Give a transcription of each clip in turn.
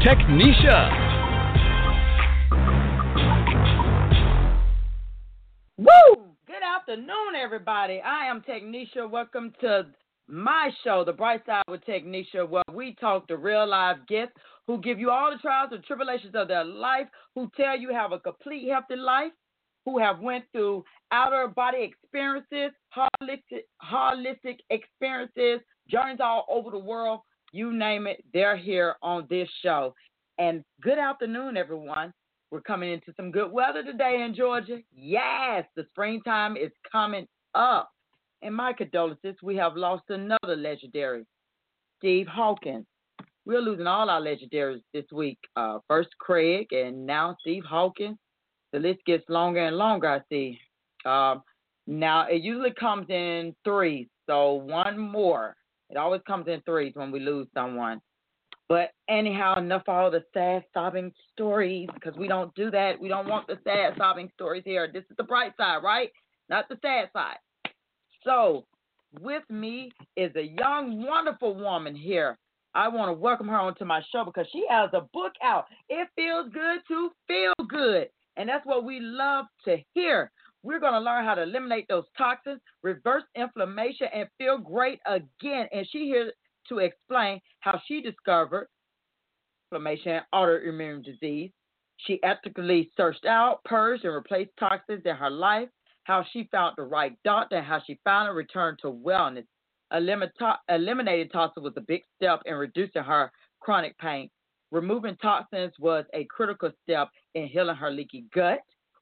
Technisha. Woo! Good afternoon, everybody. I am Technisha. Welcome to my show, The Bright Side with Technisha, where we talk to real live guests who give you all the trials and tribulations of their life, who tell you have a complete healthy life, who have went through outer body experiences, holistic, holistic experiences, journeys all over the world. You name it, they're here on this show. And good afternoon, everyone. We're coming into some good weather today in Georgia. Yes, the springtime is coming up. And my condolences, we have lost another legendary, Steve Hawkins. We're losing all our legendaries this week. Uh, first Craig, and now Steve Hawkins. The list gets longer and longer, I see. Um, now, it usually comes in threes, so one more. It always comes in threes when we lose someone. But anyhow, enough of all the sad, sobbing stories because we don't do that. We don't want the sad, sobbing stories here. This is the bright side, right? Not the sad side. So, with me is a young, wonderful woman here. I want to welcome her onto my show because she has a book out. It feels good to feel good. And that's what we love to hear. We're going to learn how to eliminate those toxins, reverse inflammation, and feel great again. And she here to explain how she discovered inflammation and autoimmune disease. She ethically searched out, purged, and replaced toxins in her life how she found the right doctor, and how she finally returned to wellness. eliminating toxins was a big step in reducing her chronic pain. Removing toxins was a critical step in healing her leaky gut,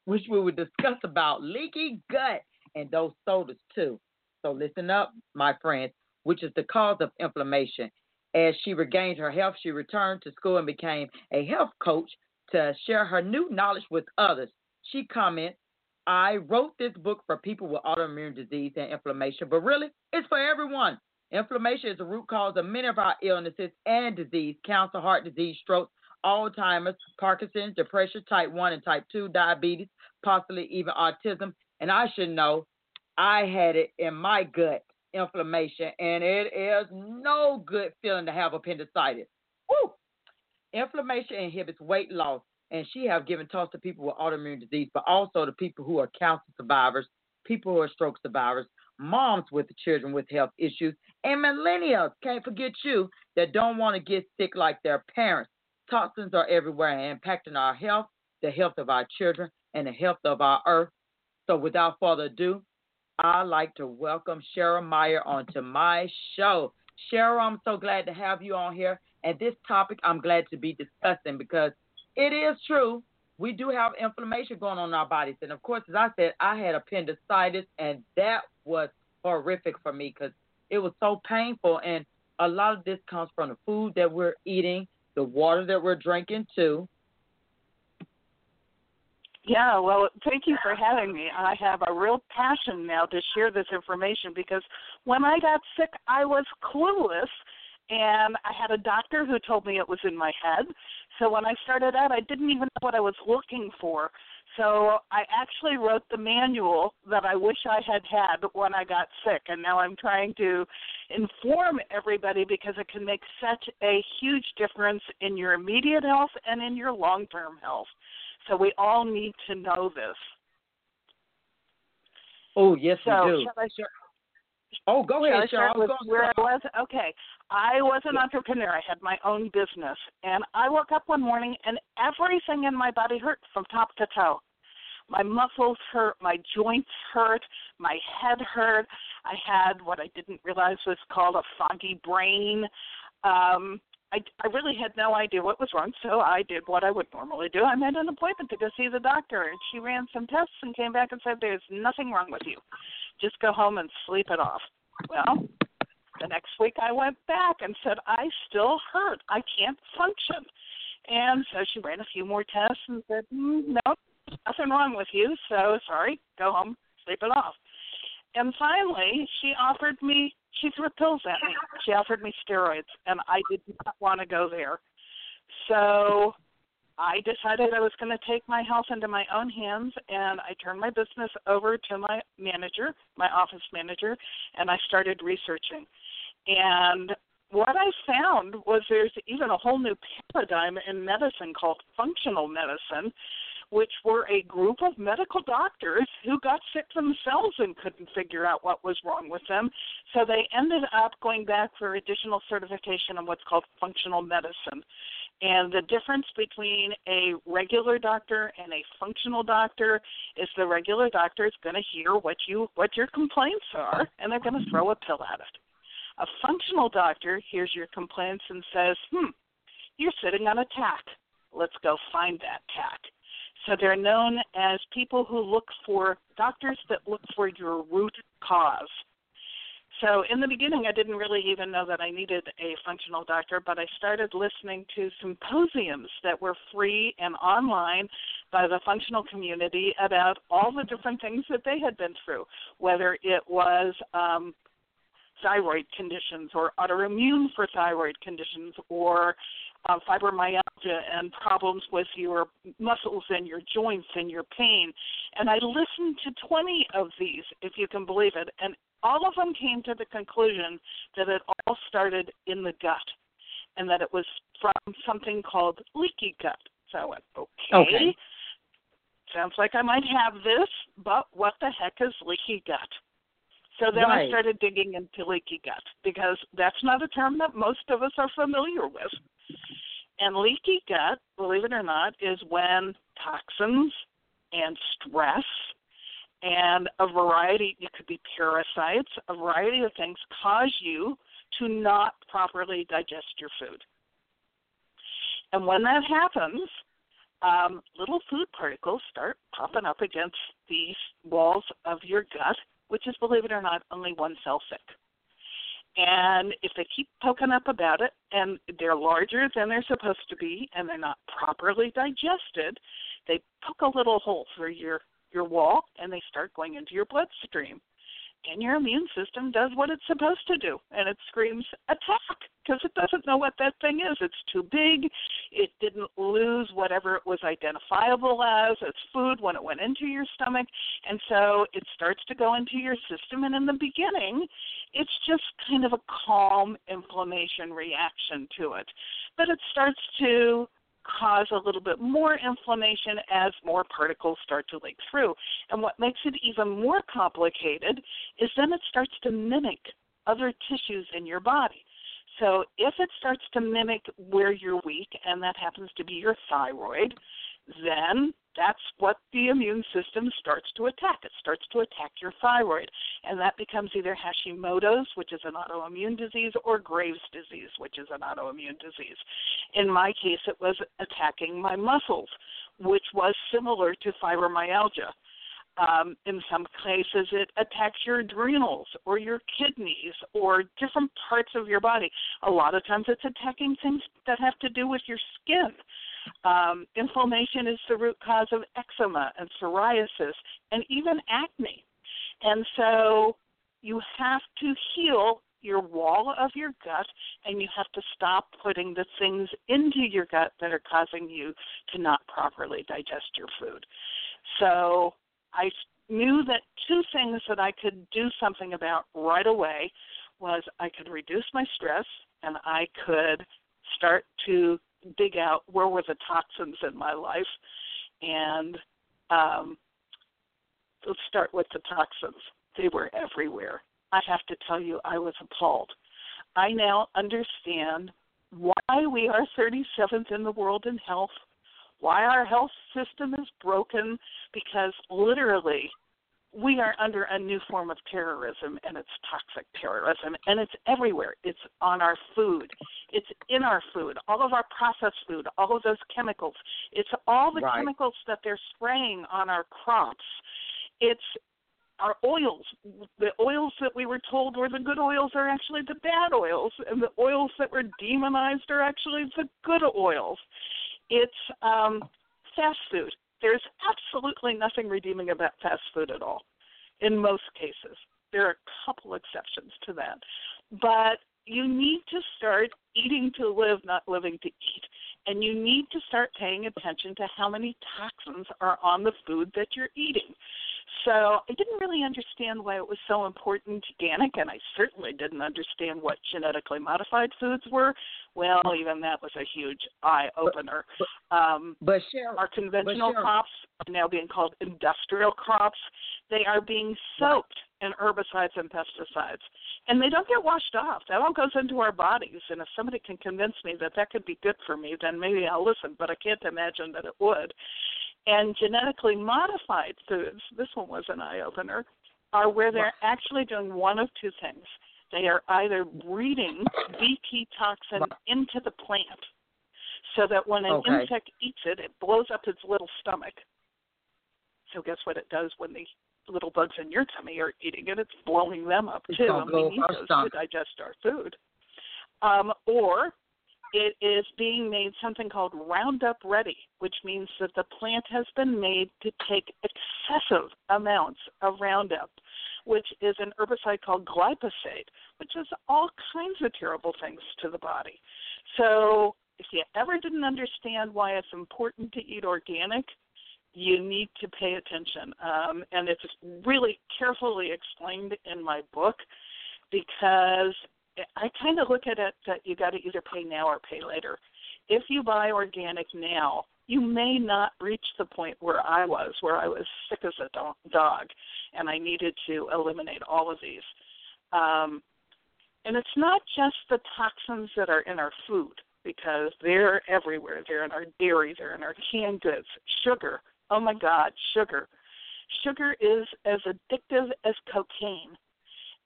which we will discuss about leaky gut and those sodas too. So listen up, my friends, which is the cause of inflammation. As she regained her health, she returned to school and became a health coach to share her new knowledge with others. She comments, I wrote this book for people with autoimmune disease and inflammation, but really, it's for everyone. Inflammation is the root cause of many of our illnesses and disease cancer, heart disease, stroke, Alzheimer's, Parkinson's, depression, type 1 and type 2, diabetes, possibly even autism. And I should know I had it in my gut, inflammation, and it is no good feeling to have appendicitis. Woo! Inflammation inhibits weight loss, and she have given talks to people with autoimmune disease, but also to people who are cancer survivors, people who are stroke survivors, moms with children with health issues, and millennials. Can't forget you that don't want to get sick like their parents. Toxins are everywhere and impacting our health, the health of our children, and the health of our earth. So, without further ado, I'd like to welcome Cheryl Meyer onto my show. Cheryl, I'm so glad to have you on here. And this topic I'm glad to be discussing because it is true. We do have inflammation going on in our bodies. And of course, as I said, I had appendicitis, and that was horrific for me because it was so painful. And a lot of this comes from the food that we're eating, the water that we're drinking, too. Yeah, well, thank you for having me. I have a real passion now to share this information because when I got sick, I was clueless and I had a doctor who told me it was in my head. So when I started out, I didn't even know what I was looking for. So I actually wrote the manual that I wish I had had when I got sick, and now I'm trying to inform everybody because it can make such a huge difference in your immediate health and in your long-term health. So we all need to know this. Oh yes, so, we do. Shall I share? Oh, go ahead, Shall I start Cheryl. with Go- where I was? Okay. I was an entrepreneur. I had my own business. And I woke up one morning and everything in my body hurt from top to toe. My muscles hurt, my joints hurt, my head hurt. I had what I didn't realize was called a foggy brain. Um, I, I really had no idea what was wrong, so I did what I would normally do. I made an appointment to go see the doctor, and she ran some tests and came back and said, There's nothing wrong with you. Just go home and sleep it off. Well, the next week I went back and said, I still hurt. I can't function. And so she ran a few more tests and said, mm, "No, nothing wrong with you. So sorry, go home, sleep it off." And finally, she offered me. She threw pills at me. She offered me steroids, and I did not want to go there. So I decided I was going to take my health into my own hands, and I turned my business over to my manager, my office manager, and I started researching. And what I found was there's even a whole new paradigm in medicine called functional medicine, which were a group of medical doctors who got sick themselves and couldn't figure out what was wrong with them. So they ended up going back for additional certification in what's called functional medicine. And the difference between a regular doctor and a functional doctor is the regular doctor is going to hear what you what your complaints are and they're going to throw a pill at it. A functional doctor hears your complaints and says, "Hmm, you're sitting on a tack. Let's go find that tack." So they're known as people who look for doctors that look for your root cause. So in the beginning, I didn't really even know that I needed a functional doctor, but I started listening to symposiums that were free and online by the functional community about all the different things that they had been through, whether it was um, thyroid conditions or autoimmune for thyroid conditions or uh, fibromyalgia and problems with your muscles and your joints and your pain. And I listened to 20 of these, if you can believe it, and all of them came to the conclusion that it all started in the gut and that it was from something called leaky gut. So I went, okay. Okay. Sounds like I might have this, but what the heck is leaky gut? So then Right. I started digging into leaky gut because that's not a term that most of us are familiar with. And leaky gut, believe it or not, is when toxins and stress and a variety, it could be parasites, a variety of things cause you to not properly digest your food. And when that happens, um, little food particles start popping up against these walls of your gut, which is, believe it or not, only one cell thick. And if they keep poking up about it and they're larger than they're supposed to be and they're not properly digested, they poke a little hole through your, your wall and they start going into your bloodstream. And your immune system does what it's supposed to do and it screams attack because it doesn't know what that thing is. It's too big. It didn't lose whatever it was identifiable as as food when it went into your stomach. And so it starts to go into your system. And in the beginning, it's just kind of a calm inflammation reaction to it. But it starts to cause a little bit more inflammation as more particles start to leak through. And what makes it even more complicated is then it starts to mimic other tissues in your body. So if it starts to mimic where you're weak, and that happens to be your thyroid, then that's what the immune system starts to attack. It starts to attack your thyroid, and that becomes either Hashimoto's, which is an autoimmune disease, or Graves' disease, which is an autoimmune disease. In my case, it was attacking my muscles, which was similar to fibromyalgia. Um, in some cases, it attacks your adrenals or your kidneys or different parts of your body. A lot of times, it's attacking things that have to do with your skin. Um, inflammation is the root cause of eczema and psoriasis and even acne. And so you have to heal your wall of your gut and you have to stop putting the things into your gut that are causing you to not properly digest your food. So I knew that two things that I could do something about right away was I could reduce my stress and I could start to dig out where were the toxins in my life and um let's start with the toxins. They were everywhere. I have to tell you i was appalled. I now understand why we are 37th in the world in health why our health system is broken because literally we are under a new form of terrorism and it's toxic terrorism and it's everywhere. It's on our food. It's in our food. All of our processed food all of those chemicals. It's all the Right. chemicals that they're spraying on our crops. It's our oils. The oils that we were told were the good oils are actually the bad oils and the oils that were demonized are actually the good oils. It's um, fast food. There's absolutely nothing redeeming about fast food at all, in most cases. There are a couple exceptions to that. But you need to start eating to live, not living to eat. And you need to start paying attention to how many toxins are on the food that you're eating. So I didn't really understand why it was so important organic, and I certainly didn't understand what genetically modified foods were. Well, even that was a huge eye opener. Um, but Cheryl, our conventional Cheryl, crops are now being called industrial crops. They are being soaked in herbicides and pesticides, and they don't get washed off. That all goes into our bodies. And if somebody can convince me that that could be good for me, then maybe I'll listen. But I can't imagine that it would. And genetically modified foods, this one was an eye opener, are where they're actually doing one of two things. They are either breeding Bt toxin into the plant so that when an Okay. insect eats it, it blows up its little stomach. So guess what it does when the little bugs in your tummy are eating it? It's blowing them up too, and we need those to digest our food. Um, or it is being made something called Roundup Ready, which means that the plant has been made to take excessive amounts of Roundup, which is an herbicide called glyphosate, which is all kinds of terrible things to the body. So if you ever didn't understand why it's important to eat organic, you need to pay attention. Um, and it's really carefully explained in my book because I kind of look at it that you got to either pay now or pay later. If you buy organic now, you may not reach the point where I was, where I was sick as a dog, and I needed to eliminate all of these. Um, and it's not just the toxins that are in our food, because they're everywhere. They're in our dairy, they're in our canned goods, sugar. Oh my God, sugar. Sugar is as addictive as cocaine,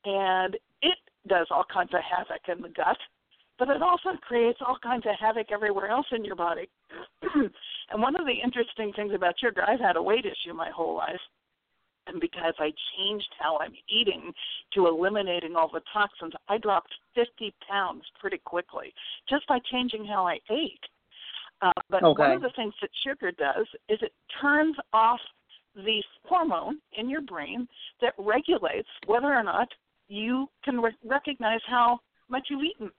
and it does all kinds of havoc in the gut, but it also creates all kinds of havoc everywhere else in your body. and one of the interesting things about sugar, I've had a weight issue my whole life. And because I changed how I'm eating to eliminating all the toxins, I dropped 50 pounds pretty quickly just by changing how I ate. Uh, but one of the things that sugar does is it turns off the hormone in your brain that regulates whether or not you can re- recognize how much you've eaten.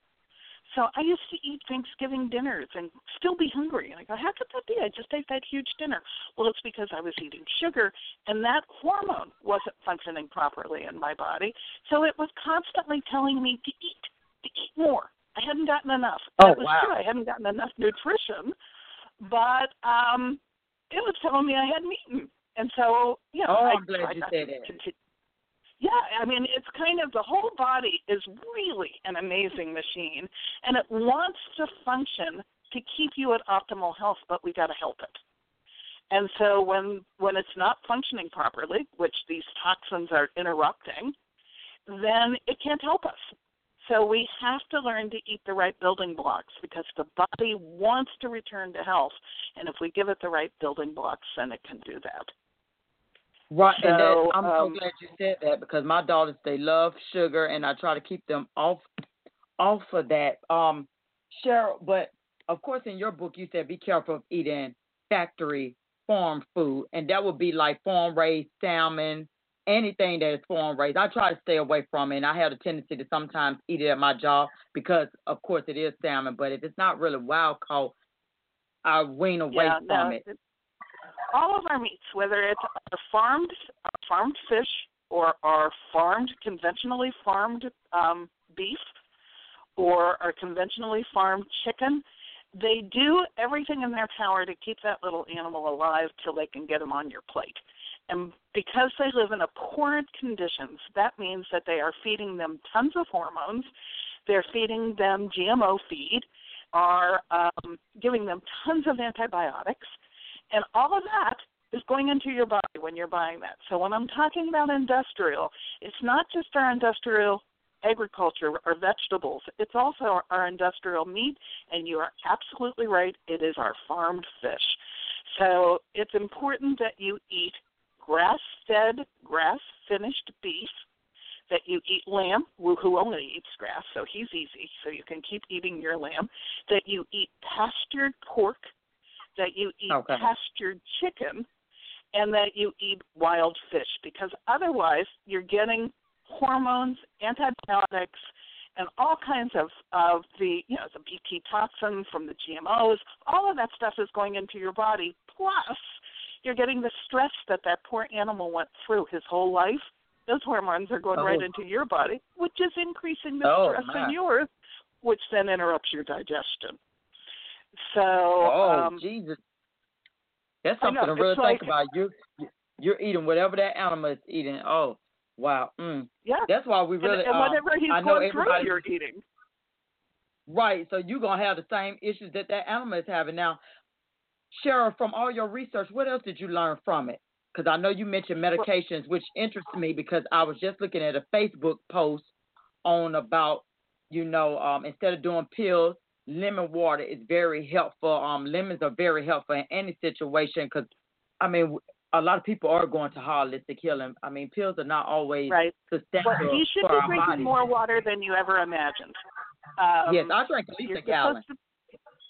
So I used to eat Thanksgiving dinners and still be hungry. And I go, how could that be? I just ate that huge dinner. Well, it's because I was eating sugar, and that hormone wasn't functioning properly in my body. So it was constantly telling me to eat, to eat more. I hadn't gotten enough. Oh, that was wow. true. I hadn't gotten enough nutrition, but um, it was telling me I hadn't eaten. And so, you know, Oh, I I'm glad tried you said that. yeah, I mean, it's kind of the whole body is really an amazing machine, and it wants to function to keep you at optimal health, but we got to help it. And so when when it's not functioning properly, which these toxins are interrupting, then it can't help us. So we have to learn to eat the right building blocks because the body wants to return to health, and if we give it the right building blocks, then it can do that. Right, and that, So, I'm um, so glad you said that because my daughters they love sugar, and I try to keep them off off of that. Um, Cheryl, but of course, in your book you said be careful of eating factory farm food, and that would be like farm raised salmon, anything that is farm raised. I try to stay away from it, and I have a tendency to sometimes eat it at my job because, of course, it is salmon. But if it's not really wild caught, I wean away yeah, from no, it. All of our meats, whether it's farmed farmed fish or our farmed conventionally farmed um, beef or our conventionally farmed chicken, they do everything in their power to keep that little animal alive till they can get them on your plate. And because they live in abhorrent conditions, that means that they are feeding them tons of hormones. They're feeding them GMO feed, are um, giving them tons of antibiotics, and all of that is going into your body when you're buying that. So when I'm talking about industrial, it's not just our industrial agriculture or vegetables. It's also our industrial meat, and you are absolutely right. It is our farmed fish. So it's important that you eat grass-fed, grass-finished beef. That you eat lamb, who who only eats grass, so he's easy. So you can keep eating your lamb. That you eat pastured pork, that you eat Okay. pastured chicken, and that you eat wild fish because otherwise you're getting hormones, antibiotics, and all kinds of of the you know the BT toxin from the GMOs. All of that stuff is going into your body. Plus, you're getting the stress that that poor animal went through his whole life. Those hormones are going right Oh. into your body, which is increasing the Oh, stress my. in yours, which then interrupts your digestion. So, Oh, um, Jesus. That's something know, to really think like- about. You you're eating whatever that animal is eating. Oh, wow. Mm. yeah. That's why we And- really and, uh, whatever he's I going through, you're eating. Right. So you're gonna have the same issues that that animal is having now. Cheryl, from all your research, what else did you learn from it? Because I know you mentioned medications, which interests me because I was just looking at a Facebook post on about, you know, um, instead of doing pills, lemon water is very helpful. Um, lemons are very helpful in any situation because, I mean, a lot of people are going to holistic healing. I mean, pills are not always Right. sustainable Well, you should be drinking bodies. more water than you ever imagined. Um, yes, I drink at least a gallon. to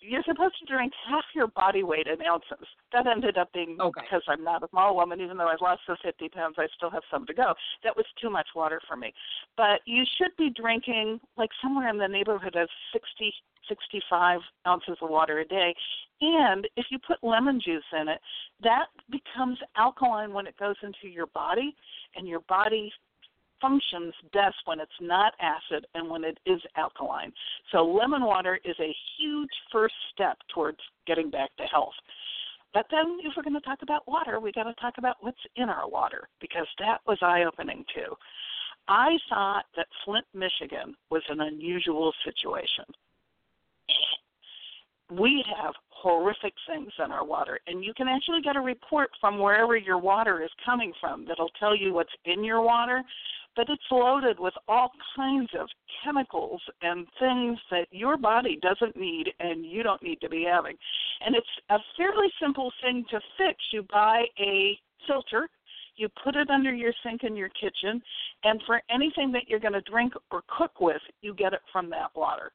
you're supposed to drink half your body weight in ounces. That ended up being Okay. because I'm not a small woman, even though I've lost the 50 pounds, I still have some to go. That was too much water for me. But you should be drinking like somewhere in the neighborhood of 60, 65 ounces of water a day. And if you put lemon juice in it, that becomes alkaline when it goes into your body, and your body functions best when it's not acid and when it is alkaline. So lemon water is a huge first step towards getting back to health. But then if we're going to talk about water, we got to talk about what's in our water because that was eye-opening too. I thought that Flint, Michigan was an unusual situation. We have horrific things in our water, and you can actually get a report from wherever your water is coming from that'll tell you what's in your water but it's loaded with all kinds of chemicals and things that your body doesn't need and you don't need to be having. And it's a fairly simple thing to fix. You buy a filter, you put it under your sink in your kitchen, and for anything that you're going to drink or cook with, you get it from that water.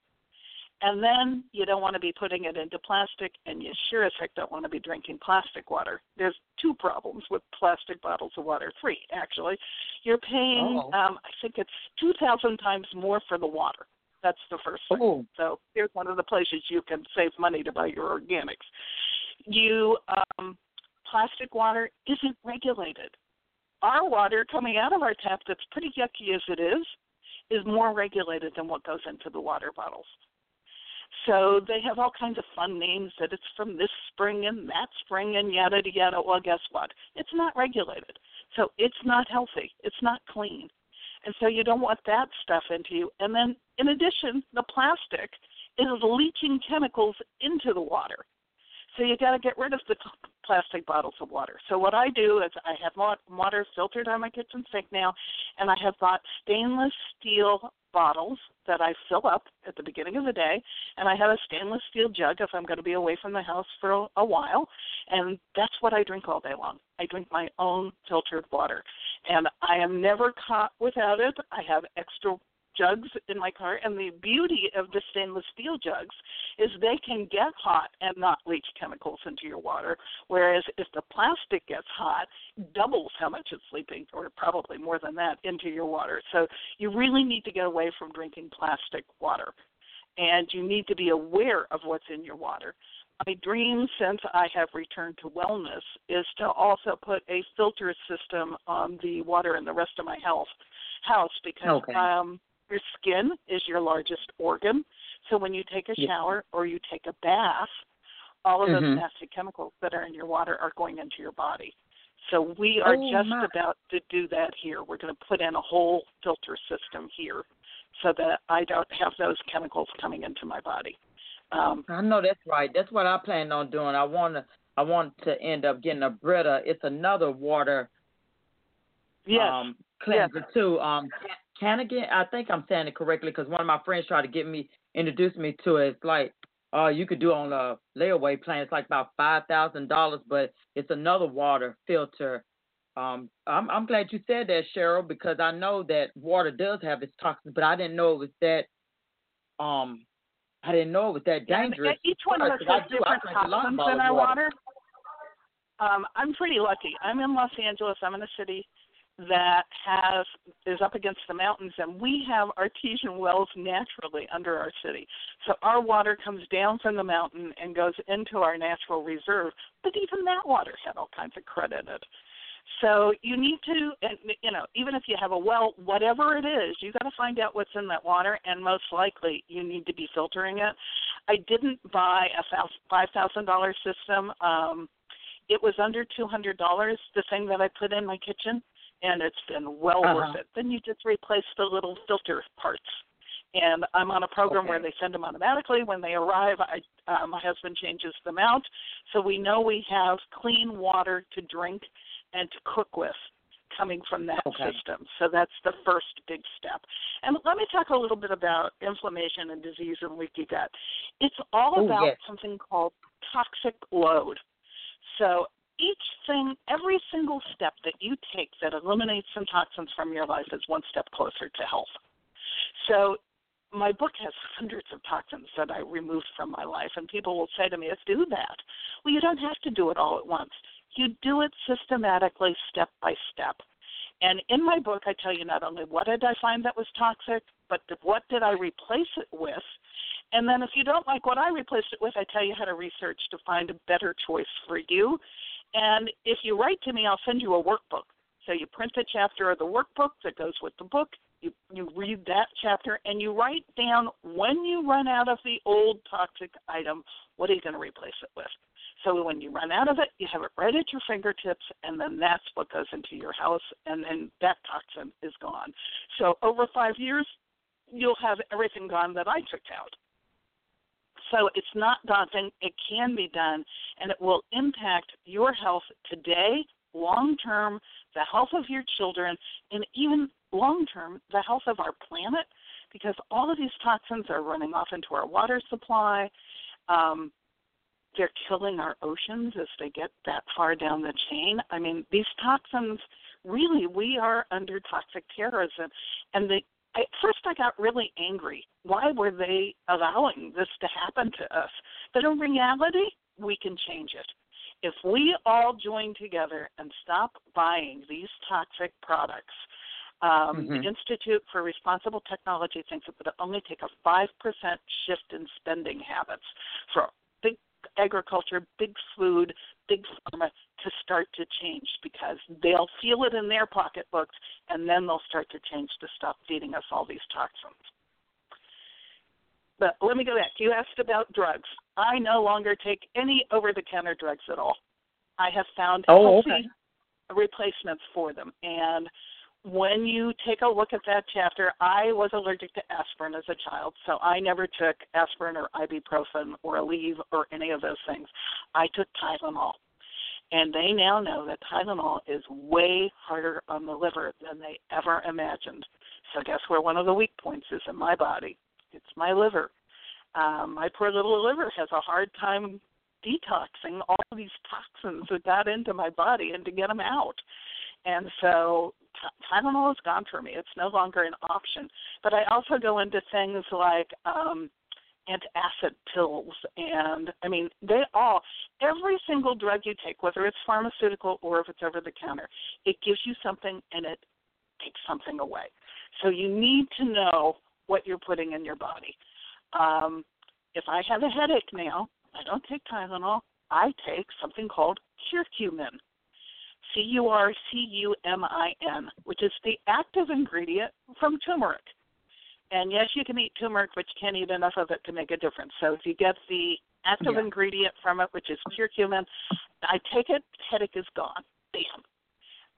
And then you don't want to be putting it into plastic, and you sure as heck don't want to be drinking plastic water. There's two problems with plastic bottles of water, three actually. You're paying, Oh. um, I think it's 2,000 times more for the water. That's the first thing. Oh. So here's one of the places you can save money to buy your organics. You um, plastic water isn't regulated. Our water coming out of our tap, that's pretty yucky as it is, is more regulated than what goes into the water bottles. So they have all kinds of fun names that it's from this spring and that spring and yada yada. Well, guess what? It's not regulated. So it's not healthy. It's not clean. And so you don't want that stuff into you. And then in addition, the plastic is leaching chemicals into the water. So you got to get rid of the plastic bottles of water. So what I do is I have water filtered on my kitchen sink now, and I have bought stainless steel bottles that I fill up at the beginning of the day, and I have a stainless steel jug if I'm going to be away from the house for a, while, and that's what I drink all day long. I drink my own filtered water, and I am never caught without it. I have extra jugs in my car and the beauty of the stainless steel jugs is they can get hot and not leach chemicals into your water whereas if the plastic gets hot doubles how much it's leaching or probably more than that into your water so you really need to get away from drinking plastic water and you need to be aware of what's in your water my dream since I have returned to wellness is to also put a filter system on the water in the rest of my health house because Okay. um your skin is your largest organ. So when you take a shower or you take a bath, all of Mhm. those nasty chemicals that are in your water are going into your body. So we are Oh, just my. about to do that here. We're going to put in a whole filter system here so that I don't have those chemicals coming into my body. Um, I know that's right. That's what I plan on doing. I want to. I want to end up getting a Brita. It's another water yes. um, cleanser too. Um, Canigan. I think I'm saying it correctly because one of my friends tried to get me introduce me to it. It's like uh, you could do on a layaway plan. It's like about five thousand dollars, but it's another water filter. Um, I'm I'm glad you said that, Cheryl, because I know that water does have its toxins, but I didn't know it was that um I didn't know it was that dangerous. And each one of us has different toxins in our water. Um, I'm pretty lucky. I'm in Los Angeles. I'm in a city that has is up against the mountains and we have artesian wells naturally under our city. So our water comes down from the mountain and goes into our natural reserve but even that water had all kinds of credit. In it so you need to and you know even if you have a well whatever it is you got to find out what's in that water and most likely you need to be filtering it. I didn't buy a five thousand dollar system. Um it was under two hundred dollars the thing that i put in my kitchen and it's been well uh-huh. worth it. Then you just replace the little filter parts. And I'm on a program okay. where they send them automatically. When they arrive, I, uh, my husband changes them out, so we know we have clean water to drink and to cook with coming from that okay. system. So that's the first big step. And let me talk a little bit about inflammation and disease and leaky gut. It's all Ooh, about yes. something called toxic load. So each thing, every single step that you take that eliminates some toxins from your life is one step closer to health. So, my book has hundreds of toxins that I removed from my life, and people will say to me, Let's do that. Well, you don't have to do it all at once. You do it systematically, step by step. And in my book, I tell you not only what did I find that was toxic, but what did I replace it with. And then if you don't like what I replaced it with, I tell you how to research to find a better choice for you and if you write to me, I'll send you a workbook. So you print the chapter of the workbook that goes with the book. You you read that chapter and you write down when you run out of the old toxic item, what are you going to replace it with? So when you run out of it, you have it right at your fingertips, and then that's what goes into your house, and then that toxin is gone. So over five years, you'll have everything gone that I took out. So it's not daunting. It can be done, and it will impact your health today, long term, the health of your children, and even long term, the health of our planet, because all of these toxins are running off into our water supply. Um, they're killing our oceans as they get that far down the chain. I mean, these toxins really, we are under toxic terrorism, and the at first I got really angry. Why were they allowing this to happen to us? But in reality, we can change it. If we all join together and stop buying these toxic products, um, mm-hmm. the Institute for Responsible Technology thinks it would only take a 5% shift in spending habits for agriculture, big food, big pharma to start to change because they'll feel it in their pocketbooks and then they'll start to change to stop feeding us all these toxins. But let me go back. You asked about drugs. I no longer take any over the counter drugs at all. I have found oh, healthy okay. replacements for them. And when you take a look at that chapter, I was allergic to aspirin as a child, so I never took aspirin or ibuprofen or Aleve or any of those things. I took Tylenol. And they now know that Tylenol is way harder on the liver than they ever imagined. So guess where one of the weak points is in my body? It's my liver. Um, my poor little liver has a hard time detoxing all these toxins that got into my body and to get them out. And so Tylenol is gone for me. It's no longer an option. But I also go into things like um, antacid pills, and I mean, they all, every single drug you take, whether it's pharmaceutical or if it's over the counter, it gives you something and it takes something away. So you need to know what you're putting in your body. Um, if I have a headache now, I don't take Tylenol. I take something called curcumin. C U R C U M I N, which is the active ingredient from turmeric. And yes, you can eat turmeric, but you can't eat enough of it to make a difference. So if you get the active yeah. ingredient from it, which is curcumin, I take it, headache is gone. Bam.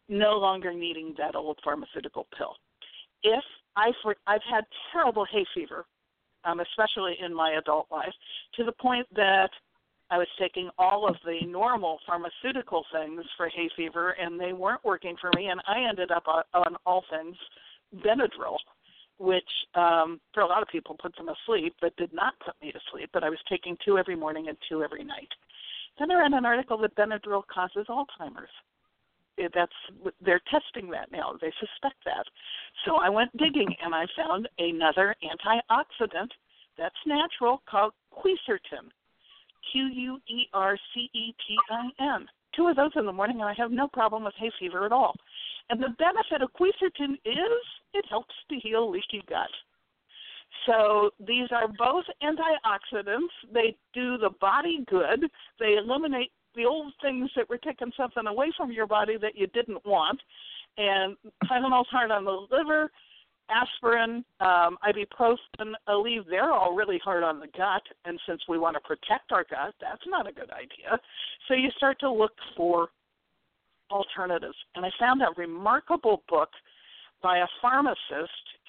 No longer needing that old pharmaceutical pill. If I for, I've had terrible hay fever, um, especially in my adult life, to the point that I was taking all of the normal pharmaceutical things for hay fever, and they weren't working for me, and I ended up on, on all things Benadryl which um, for a lot of people puts them asleep, but did not put me to sleep. But I was taking two every morning and two every night. Then I read an article that Benadryl causes Alzheimer's. That's they're testing that now. They suspect that. So I went digging and I found another antioxidant that's natural called quercetin. Q U E R C E T I N. Two of those in the morning, and I have no problem with hay fever at all. And the benefit of quercetin is it helps to heal leaky gut. So these are both antioxidants. They do the body good. They eliminate the old things that were taking something away from your body that you didn't want. And Tylenol's hard on the liver, aspirin, um, ibuprofen, Aleve, they're all really hard on the gut. And since we want to protect our gut, that's not a good idea. So you start to look for alternatives. And I found a remarkable book by a pharmacist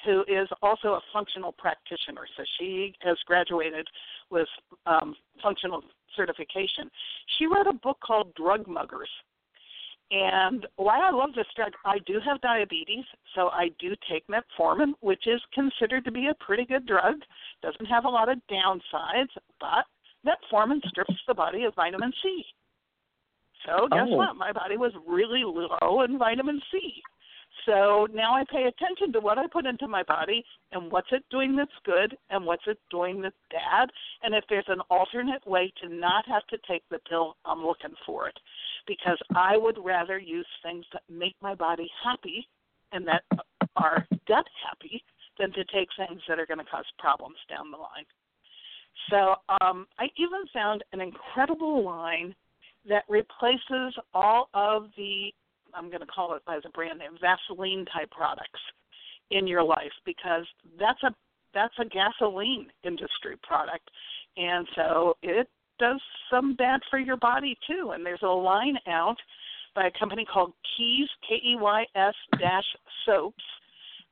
who is also a functional practitioner. So she has graduated with um, functional certification. She wrote a book called Drug Muggers. And why I love this drug, I do have diabetes, so I do take metformin, which is considered to be a pretty good drug. Doesn't have a lot of downsides, but metformin strips the body of vitamin C. So guess oh. what? My body was really low in vitamin C. So now I pay attention to what I put into my body and what's it doing that's good and what's it doing that's bad. And if there's an alternate way to not have to take the pill, I'm looking for it. Because I would rather use things that make my body happy and that are gut happy than to take things that are going to cause problems down the line. So um, I even found an incredible line that replaces all of the I'm going to call it as a brand name, Vaseline type products in your life because that's a that's a gasoline industry product, and so it does some bad for your body too. And there's a line out by a company called Keys K E Y S dash soaps.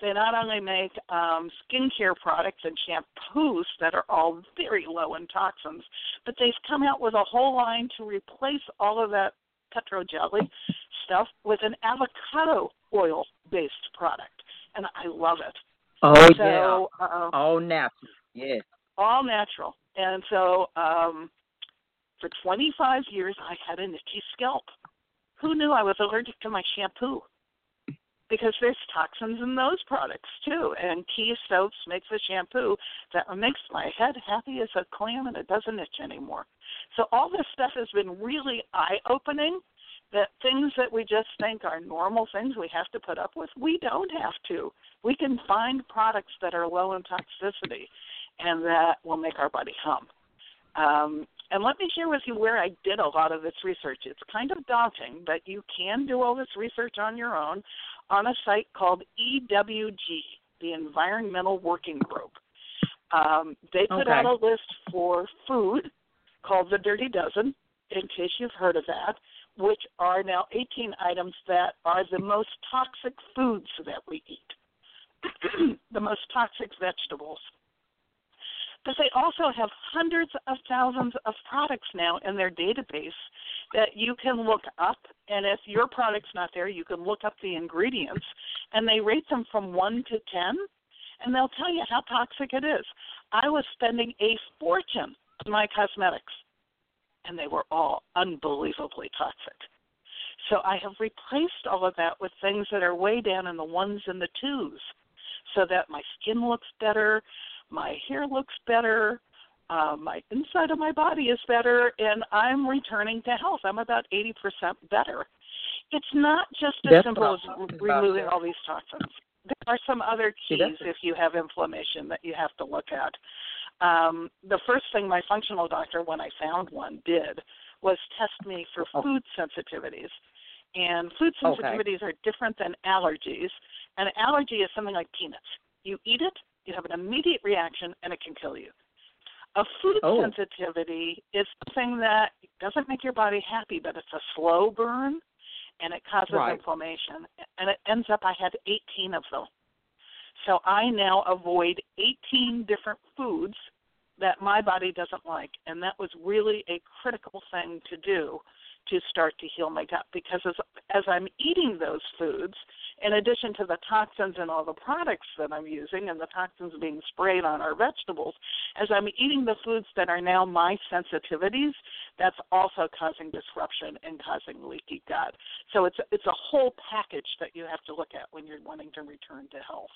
They not only make um, skincare products and shampoos that are all very low in toxins, but they've come out with a whole line to replace all of that petro jelly stuff with an avocado oil based product, and I love it. Oh so, yeah, uh, all natural. Yes, all natural. And so, um, for 25 years, I had an itchy scalp. Who knew I was allergic to my shampoo? Because there's toxins in those products too. And Key Soaps makes a shampoo that makes my head happy as a clam and it doesn't itch anymore. So all this stuff has been really eye opening that things that we just think are normal things we have to put up with, we don't have to. We can find products that are low in toxicity and that will make our body hum. Um, and let me share with you where I did a lot of this research. It's kind of daunting, but you can do all this research on your own on a site called EWG, the Environmental Working Group. Um, they put okay. out a list for food called the Dirty Dozen, in case you've heard of that which are now 18 items that are the most toxic foods that we eat, the most toxic vegetables. But they also have hundreds of thousands of products now in their database that you can look up. And if your product's not there, you can look up the ingredients and they rate them from 1 to 10 and they'll tell you how toxic it is. I was spending a fortune on my cosmetics and they were all unbelievably toxic. So I have replaced all of that with things that are way down in the ones and the twos so that my skin looks better, my hair looks better, uh, my inside of my body is better, and I'm returning to health. I'm about 80% better. It's not just as That's simple as removing all these toxins. There are some other keys if you have inflammation that you have to look at. Um, the first thing my functional doctor, when I found one, did was test me for oh. food sensitivities. And food sensitivities okay. are different than allergies. An allergy is something like peanuts. You eat it, you have an immediate reaction, and it can kill you. A food oh. sensitivity is something that doesn't make your body happy, but it's a slow burn, and it causes right. inflammation. And it ends up I had 18 of them. So I now avoid 18 different foods that my body doesn't like. And that was really a critical thing to do to start to heal my gut because as, as I'm eating those foods, in addition to the toxins and all the products that I'm using and the toxins being sprayed on our vegetables, as I'm eating the foods that are now my sensitivities, that's also causing disruption and causing leaky gut. So it's it's a whole package that you have to look at when you're wanting to return to health.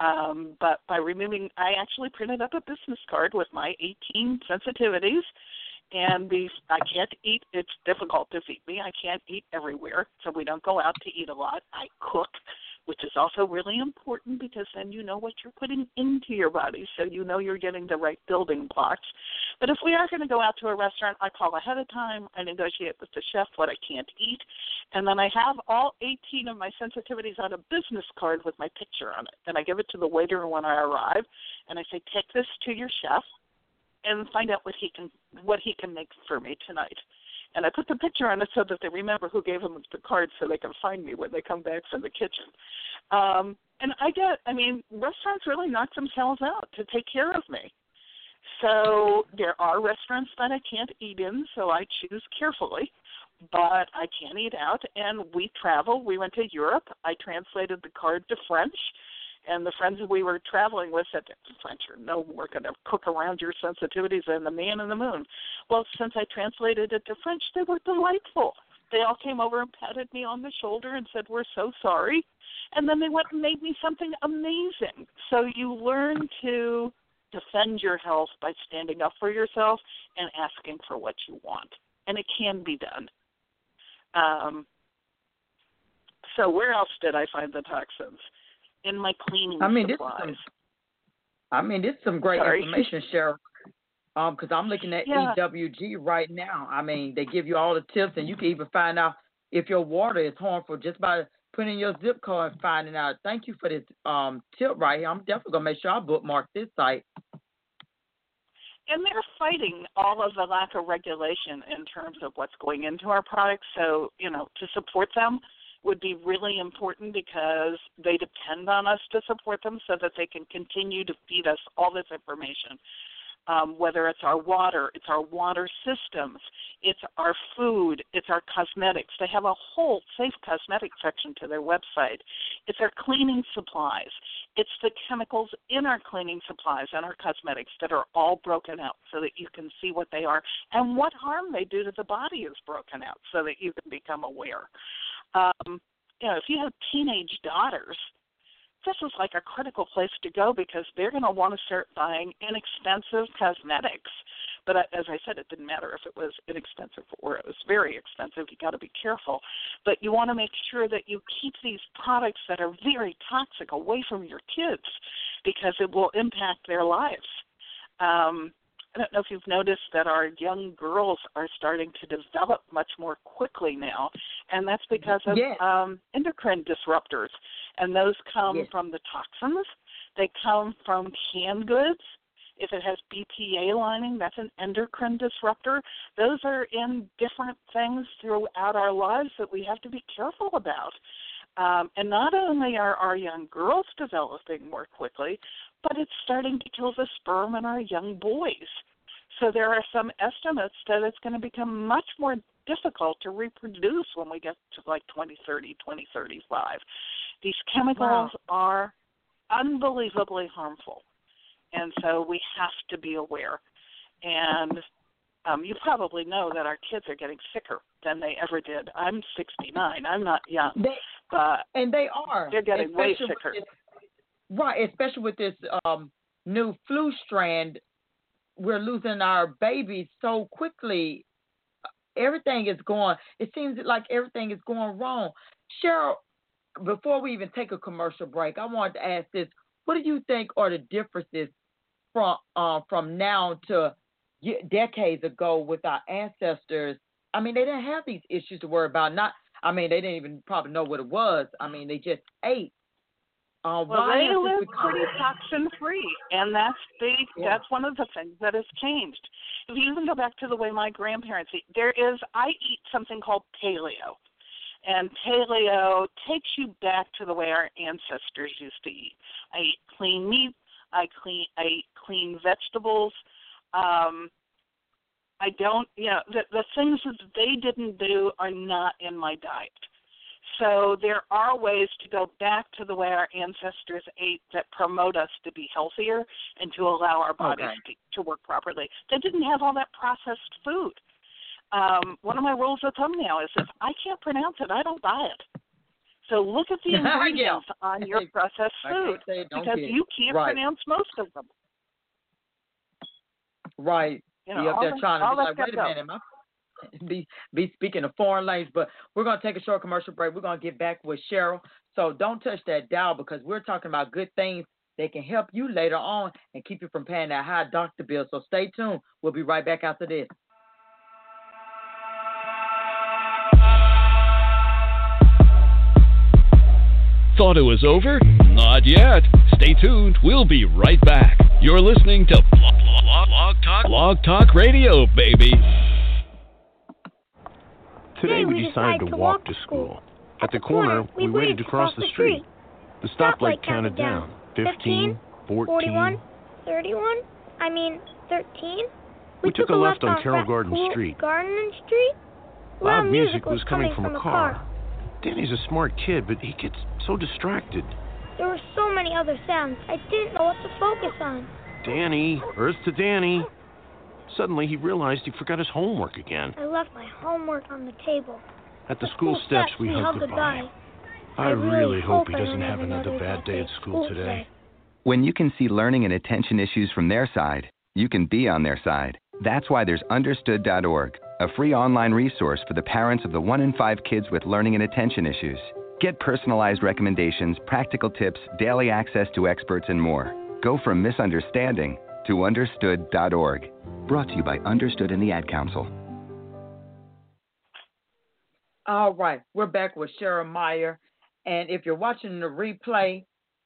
Um, but by removing, I actually printed up a business card with my 18 sensitivities. And be, I can't eat. It's difficult to feed me. I can't eat everywhere, so we don't go out to eat a lot. I cook which is also really important because then you know what you're putting into your body, so you know you're getting the right building blocks. But if we are going to go out to a restaurant, I call ahead of time, I negotiate with the chef what I can't eat, and then I have all 18 of my sensitivities on a business card with my picture on it. And I give it to the waiter when I arrive, and I say, take this to your chef and find out what he can what he can make for me tonight and I put the picture on it so that they remember who gave them the card so they can find me when they come back from the kitchen. Um, and I get, I mean, restaurants really knock themselves out to take care of me. So there are restaurants that I can't eat in, so I choose carefully. But I can eat out, and we travel. We went to Europe. I translated the card to French and the friends we were traveling with said, French are no more going to cook around your sensitivities than the man in the moon. Well, since I translated it to French, they were delightful. They all came over and patted me on the shoulder and said, We're so sorry. And then they went and made me something amazing. So you learn to defend your health by standing up for yourself and asking for what you want. And it can be done. Um, so where else did I find the toxins? In my cleaning I mean, supplies. This is some, I mean, this is some great Sorry. information, Cheryl. Um, because I'm looking at Yeah. EWG right now. I mean, they give you all the tips, and you can even find out if your water is harmful just by putting in your zip code and finding out. Thank you for this um tip right here. I'm definitely gonna make sure I bookmark this site. and they're fighting all of the lack of regulation in terms of what's going into our products. So, you know, to support them would be really important because they depend on us to support them so that they can continue to feed us all this information. Um, whether it's our water, it's our water systems, it's our food, it's our cosmetics. They have a whole safe cosmetic section to their website. It's our cleaning supplies. It's the chemicals in our cleaning supplies and our cosmetics that are all broken out so that you can see what they are and what harm they do to the body is broken out so that you can become aware. Um, you know, if you have teenage daughters, this is like a critical place to go because they're going to want to start buying inexpensive cosmetics. But I- as I said, it didn't matter if it was inexpensive or it was very expensive. You got to be careful. But you want to make sure that you keep these products that are very toxic away from your kids because it will impact their lives. Um, I don't know if you've noticed that our young girls are starting to develop much more quickly now, and that's because of Yes. um, endocrine disruptors, and those come Yes. from the toxins. They come from canned goods. If it has BPA lining, that's an endocrine disruptor. Those are in different things throughout our lives that we have to be careful about. Um, and not only are our young girls developing more quickly, but it's starting to kill the sperm in our young boys. So there are some estimates that it's going to become much more difficult to reproduce when we get to like 2030, 2035. These chemicals are unbelievably harmful. And so we have to be aware. And um, you probably know that our kids are getting sicker than they ever did. I'm 69. I'm not young, They but and they are. They're getting way sicker. this- right, especially with this um new flu strand, we're losing our babies so quickly. Everything is going. It seems like everything is going wrong. Cheryl, before we even take a commercial break, I wanted to ask this: What do you think are the differences from uh, from now to decades ago with our ancestors? I mean, they didn't have these issues to worry about. Not, I mean, they didn't even probably know what it was. I mean, they just ate. Uh, Well, they live pretty toxin free, and that's the Yeah. that's one of the things that has changed. If you even go back to the way my grandparents eat, there is I eat something called paleo, and paleo takes you back to the way our ancestors used to eat. I eat clean meat. I clean I eat clean vegetables. Um, I don't, you know, the the things that they didn't do are not in my diet. So there are ways to go back to the way our ancestors ate that promote us to be healthier and to allow our bodies Okay. to, to work properly. They didn't have all that processed food. Um, one of my rules of thumb now is if I can't pronounce it, I don't buy it. So look at the ingredients on your processed food because you can't right. pronounce most of them. Right. You know, you up there that- trying to be like, wait a stuff. minute, my be be speaking a foreign language. But we're gonna take a short commercial break. We're gonna get back with Cheryl. So don't touch that dial because we're talking about good things that can help you later on and keep you from paying that high doctor bill. So stay tuned. We'll be right back after this. Thought it was over? Not yet. Stay tuned. We'll be right back. You're listening to Blog, Blog, Blog Talk, Blog Talk Radio, baby. Today we decided to walk to school. At the corner, we waited to cross the street. The stoplight counted down. 15, 14. 41, 31, I mean 13. We took a left on Carroll Fat Garden Street. Garden Street. Loud Loud music was coming from a car. car. Danny's a smart kid, but he gets so distracted. There were so many other sounds. I didn't know what to focus on. Danny, Earth to Danny. Suddenly he realized he forgot his homework again. I left my homework on the table. At the school steps, we hugged goodbye. I really hope he doesn't don't have another bad day at school today. When you can see learning and attention issues from their side, you can be on their side. That's why there's Understood.org, a free online resource for the parents of the one in five kids with learning and attention issues. Get personalized recommendations, practical tips, daily access to experts, and more. Go from misunderstanding to Understood.org. Brought to you by Understood and the Ad Council. All right, we're back with Cheryl Meyer, and if you're watching the replay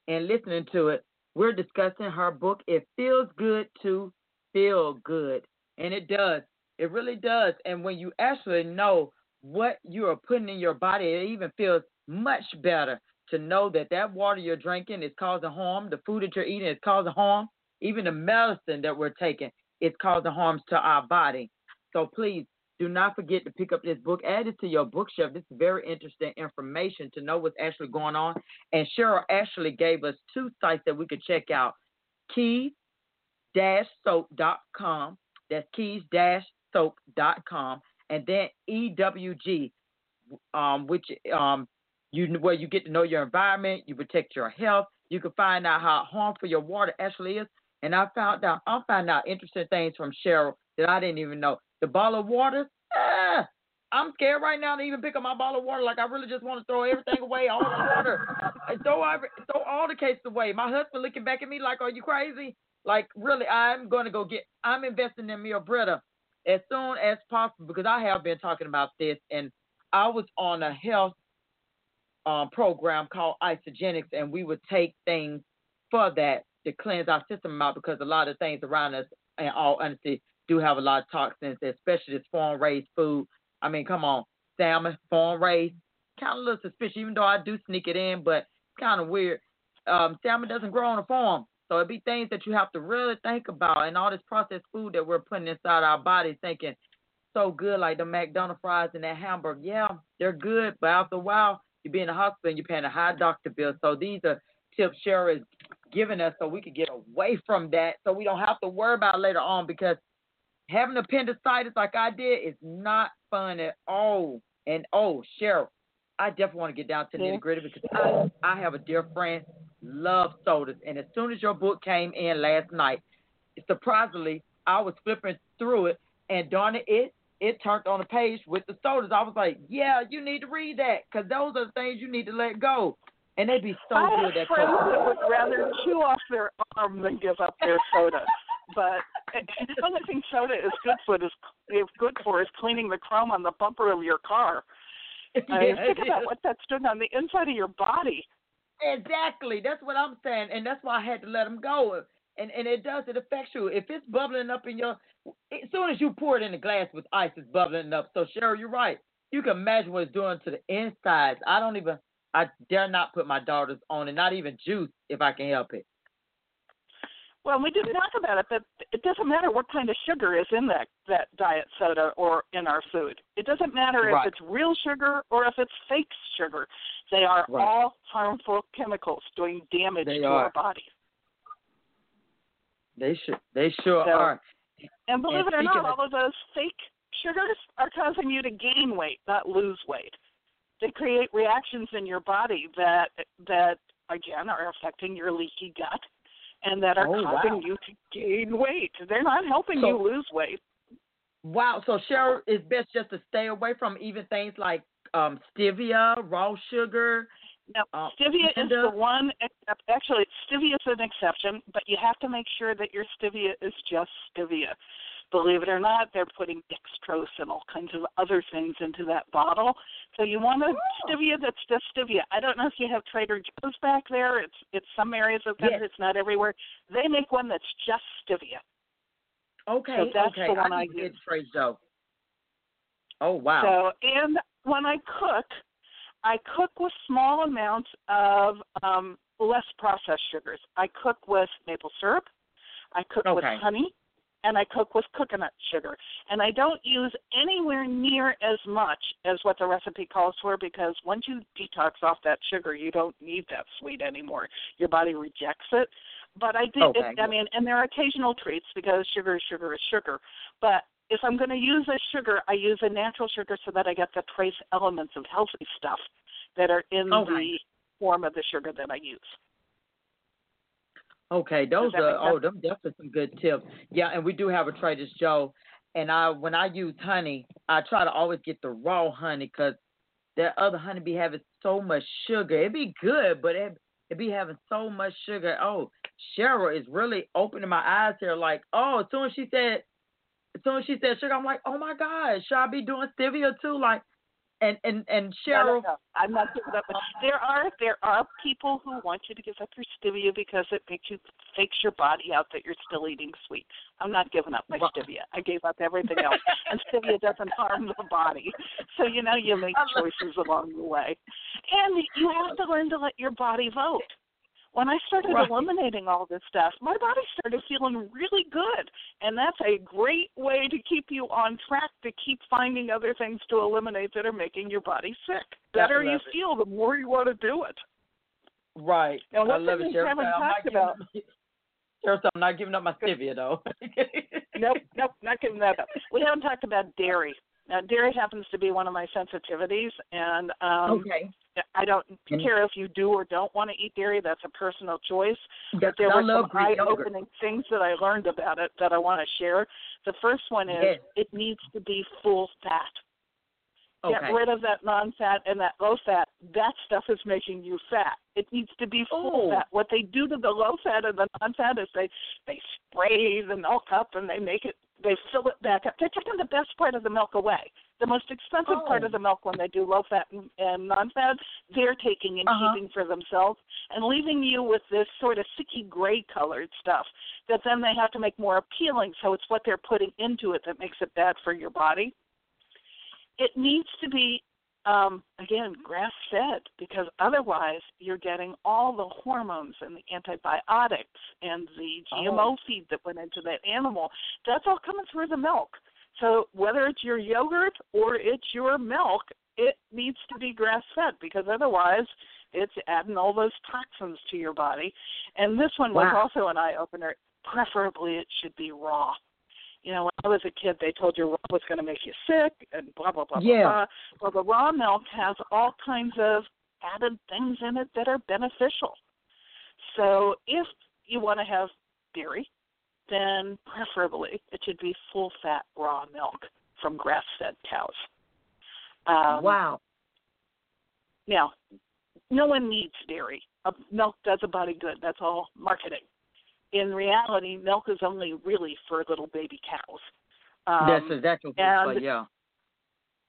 and listening to it, we're discussing her book. It feels good to feel good, and it does. It really does. And when you actually know what you are putting in your body, it even feels much better to know that that water you're drinking is causing harm. The food that you're eating is causing harm. Even the medicine that we're taking is causing harms to our body. So please do not forget to pick up this book. Add it to your bookshelf. This is very interesting information to know what's actually going on. And Cheryl actually gave us two sites that we could check out keys-soap.com. That's keys-soap.com. And then EWG, um, which um, you where you get to know your environment, you protect your health, you can find out how harmful your water actually is. And I found out I found out interesting things from Cheryl that I didn't even know. The bottle of water, ah, I'm scared right now to even pick up my bottle of water. Like I really just want to throw everything away, all the water, and throw every, throw all the cases away. My husband looking back at me like, "Are you crazy?" Like really, I'm going to go get. I'm investing in Mia Brita as soon as possible because I have been talking about this, and I was on a health um, program called Isagenix, and we would take things for that to cleanse our system out because a lot of things around us, in all honesty, do have a lot of toxins, especially this farm raised food. I mean, come on, salmon, farm raised, kind of a little suspicious, even though I do sneak it in, but it's kind of weird. Um, salmon doesn't grow on a farm. So it'd be things that you have to really think about, and all this processed food that we're putting inside our bodies, thinking so good, like the McDonald's fries and that hamburger. Yeah, they're good, but after a while, you be in the hospital and you're paying a high doctor bill. So these are tips Cheryl is giving us so we can get away from that, so we don't have to worry about later on because having appendicitis like I did is not fun at all. And oh, Cheryl, I definitely want to get down to the nitty gritty mm-hmm. because I, I have a dear friend love sodas, and as soon as your book came in last night, surprisingly, I was flipping through it, and darn it, it it turned on a page with the sodas. I was like, yeah, you need to read that because those are the things you need to let go, and they'd be so I good. That friends that would rather chew off their arm than give up their soda. But and the only thing soda is good for is is good for is cleaning the chrome on the bumper of your car. I mean, Yeah, think about what that's doing on the inside of your body. Exactly. That's what I'm saying, and that's why I had to let them go. And and it does. It affects you. If it's bubbling up in your, as soon as you pour it in the glass with ice, it's bubbling up. So Cheryl, you're right. You can imagine what it's doing to the insides. I don't even. I dare not put my daughters on it. Not even juice if I can help it. Well, we didn't talk about it, but it doesn't matter what kind of sugar is in that that diet soda or in our food. It doesn't matter Right. if it's real sugar or if it's fake sugar. They are Right. all harmful chemicals doing damage They to are. our body. They should. They sure So- are. And believe it or not, all of those fake sugars are causing you to gain weight, not lose weight. they create reactions in your body that that again are affecting your leaky gut and that are oh, causing wow. you to gain weight. They're not helping so, you lose weight. Wow. So Cheryl, it's best just to stay away from even things like um stevia, raw sugar. No, uh, stevia is the one. Actually, stevia is an exception, but you have to make sure that your stevia is just stevia. Believe it or not, they're putting dextrose and all kinds of other things into that bottle. So you want a oh. stevia that's just stevia. I don't know if you have Trader Joe's back there. It's it's some areas of country. Yes. It's not everywhere. They make one that's just stevia. Okay. So that's okay. the one I, I use. Trader Joe. Oh wow. So and when I cook, I cook with small amounts of um, less processed sugars. I cook with maple syrup. I cook okay. with honey and I cook with coconut sugar. And I don't use anywhere near as much as what the recipe calls for because once you detox off that sugar, you don't need that sweet anymore. Your body rejects it. But I did. Okay. It, I mean, and there are occasional treats because sugar is sugar is sugar. But if I'm going to use a sugar, I use a natural sugar so that I get the trace elements of healthy stuff that are in okay. Form of the sugar that I use. Okay, those are oh, them definitely some good tips. Yeah, and we do have a Trader Joe, and I when I use honey, I try to always get the raw honey because that other honey be having so much sugar. It'd be good, but it it be having so much sugar. Oh, Cheryl is really opening my eyes here. Like, oh, as soon as she said, as soon as she said sugar, I'm like, oh my God, should I be doing stevia too? Like, and and and Cheryl. No, no, no. I'm not giving up. There are there are people who want you to give up your stevia because it makes you fakes your body out that you're still eating sweet. I'm not giving up my stevia. I gave up everything else, and stevia doesn't harm the body. So you know you make choices along the way, and you have to learn to let your body vote when I started right. eliminating all this stuff, my body started feeling really good. And that's a great way to keep you on track to keep finding other things to eliminate that are making your body sick. The better you it. feel, the more you want to do it. Right. Now, I love it, Cheryl. I'm talked about. Cheryl, I'm not giving up my stevia, though. nope, nope, not giving that up. We haven't talked about dairy. Now, dairy happens to be one of my sensitivities, and um, okay. I don't care if you do or don't want to eat dairy. That's a personal choice. Yes, but there I were some eye-opening things that I learned about it that I want to share. The first one is yes. it needs to be full fat. Okay. Get rid of that non-fat and that low-fat. That stuff is making you fat. It needs to be full Ooh. fat. What they do to the low-fat and the non-fat is they they spray the milk up and they make it they fill it back up. They're taking the best part of the milk away. The most expensive oh. part of the milk when they do low fat and, and non fat, they're taking and uh-huh. keeping for themselves and leaving you with this sort of sicky gray colored stuff that then they have to make more appealing. So it's what they're putting into it that makes it bad for your body. It needs to be um, again, grass fed, because otherwise you're getting all the hormones and the antibiotics and the GMO oh. feed that went into that animal. That's all coming through the milk. So whether it's your yogurt or it's your milk, it needs to be grass fed because otherwise it's adding all those toxins to your body. And this one was also an eye opener. Preferably it should be raw you know, when I was a kid, they told you raw was going to make you sick and blah, blah, blah, yeah. blah. Well, the raw milk has all kinds of added things in it that are beneficial. So if you want to have dairy, then preferably it should be full fat raw milk from grass fed cows. Um, wow. Now, no one needs dairy. Uh, milk does a body good. That's all marketing in reality, milk is only really for little baby cows. Um, That's exactly and yeah.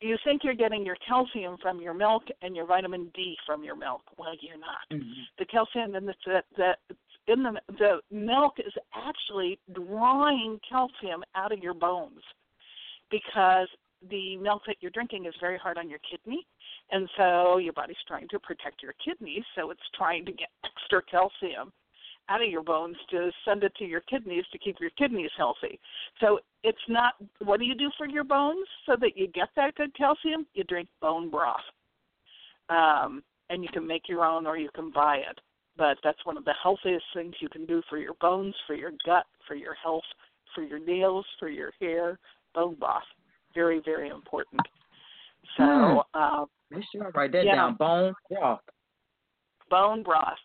You think you're getting your calcium from your milk and your vitamin D from your milk. Well, you're not. Mm-hmm. The calcium in the that in the the milk is actually drawing calcium out of your bones because the milk that you're drinking is very hard on your kidney and so your body's trying to protect your kidneys so it's trying to get extra calcium out of your bones to send it to your kidneys to keep your kidneys healthy. So it's not what do you do for your bones so that you get that good calcium? You drink bone broth. Um, and you can make your own or you can buy it. But that's one of the healthiest things you can do for your bones, for your gut, for your health, for your nails, for your hair. Bone broth. Very, very important. So, uh, Make sure I write that yeah. down. Bone broth. Bone broth.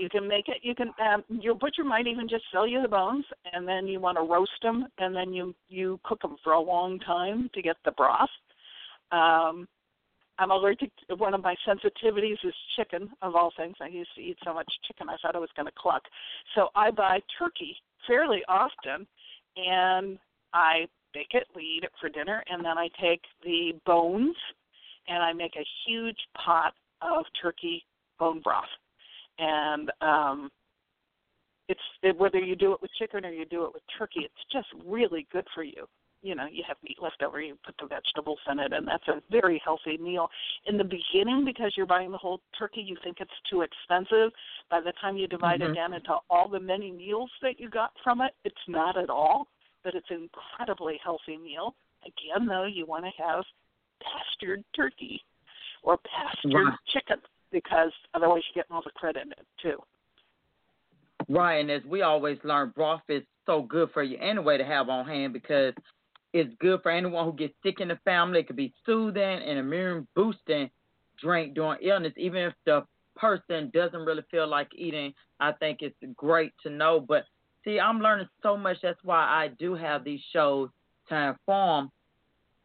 You can make it. You can. Um, your butcher might even just sell you the bones, and then you want to roast them, and then you you cook them for a long time to get the broth. Um, I'm allergic. To, one of my sensitivities is chicken, of all things. I used to eat so much chicken, I thought I was going to cluck. So I buy turkey fairly often, and I bake it. We eat it for dinner, and then I take the bones, and I make a huge pot of turkey bone broth and um, it's it, whether you do it with chicken or you do it with turkey, it's just really good for you. You know, you have meat left over, you put the vegetables in it, and that's a very healthy meal. In the beginning, because you're buying the whole turkey, you think it's too expensive. By the time you divide mm-hmm. it down into all the many meals that you got from it, it's not at all. But it's an incredibly healthy meal. Again, though, you want to have pastured turkey or pastured right. chicken because otherwise you're getting all the credit in it too. Right, and as we always learn, broth is so good for you anyway to have on hand because it's good for anyone who gets sick in the family. It could be soothing and immune boosting drink during illness, even if the person doesn't really feel like eating. I think it's great to know. But see, I'm learning so much. That's why I do have these shows to inform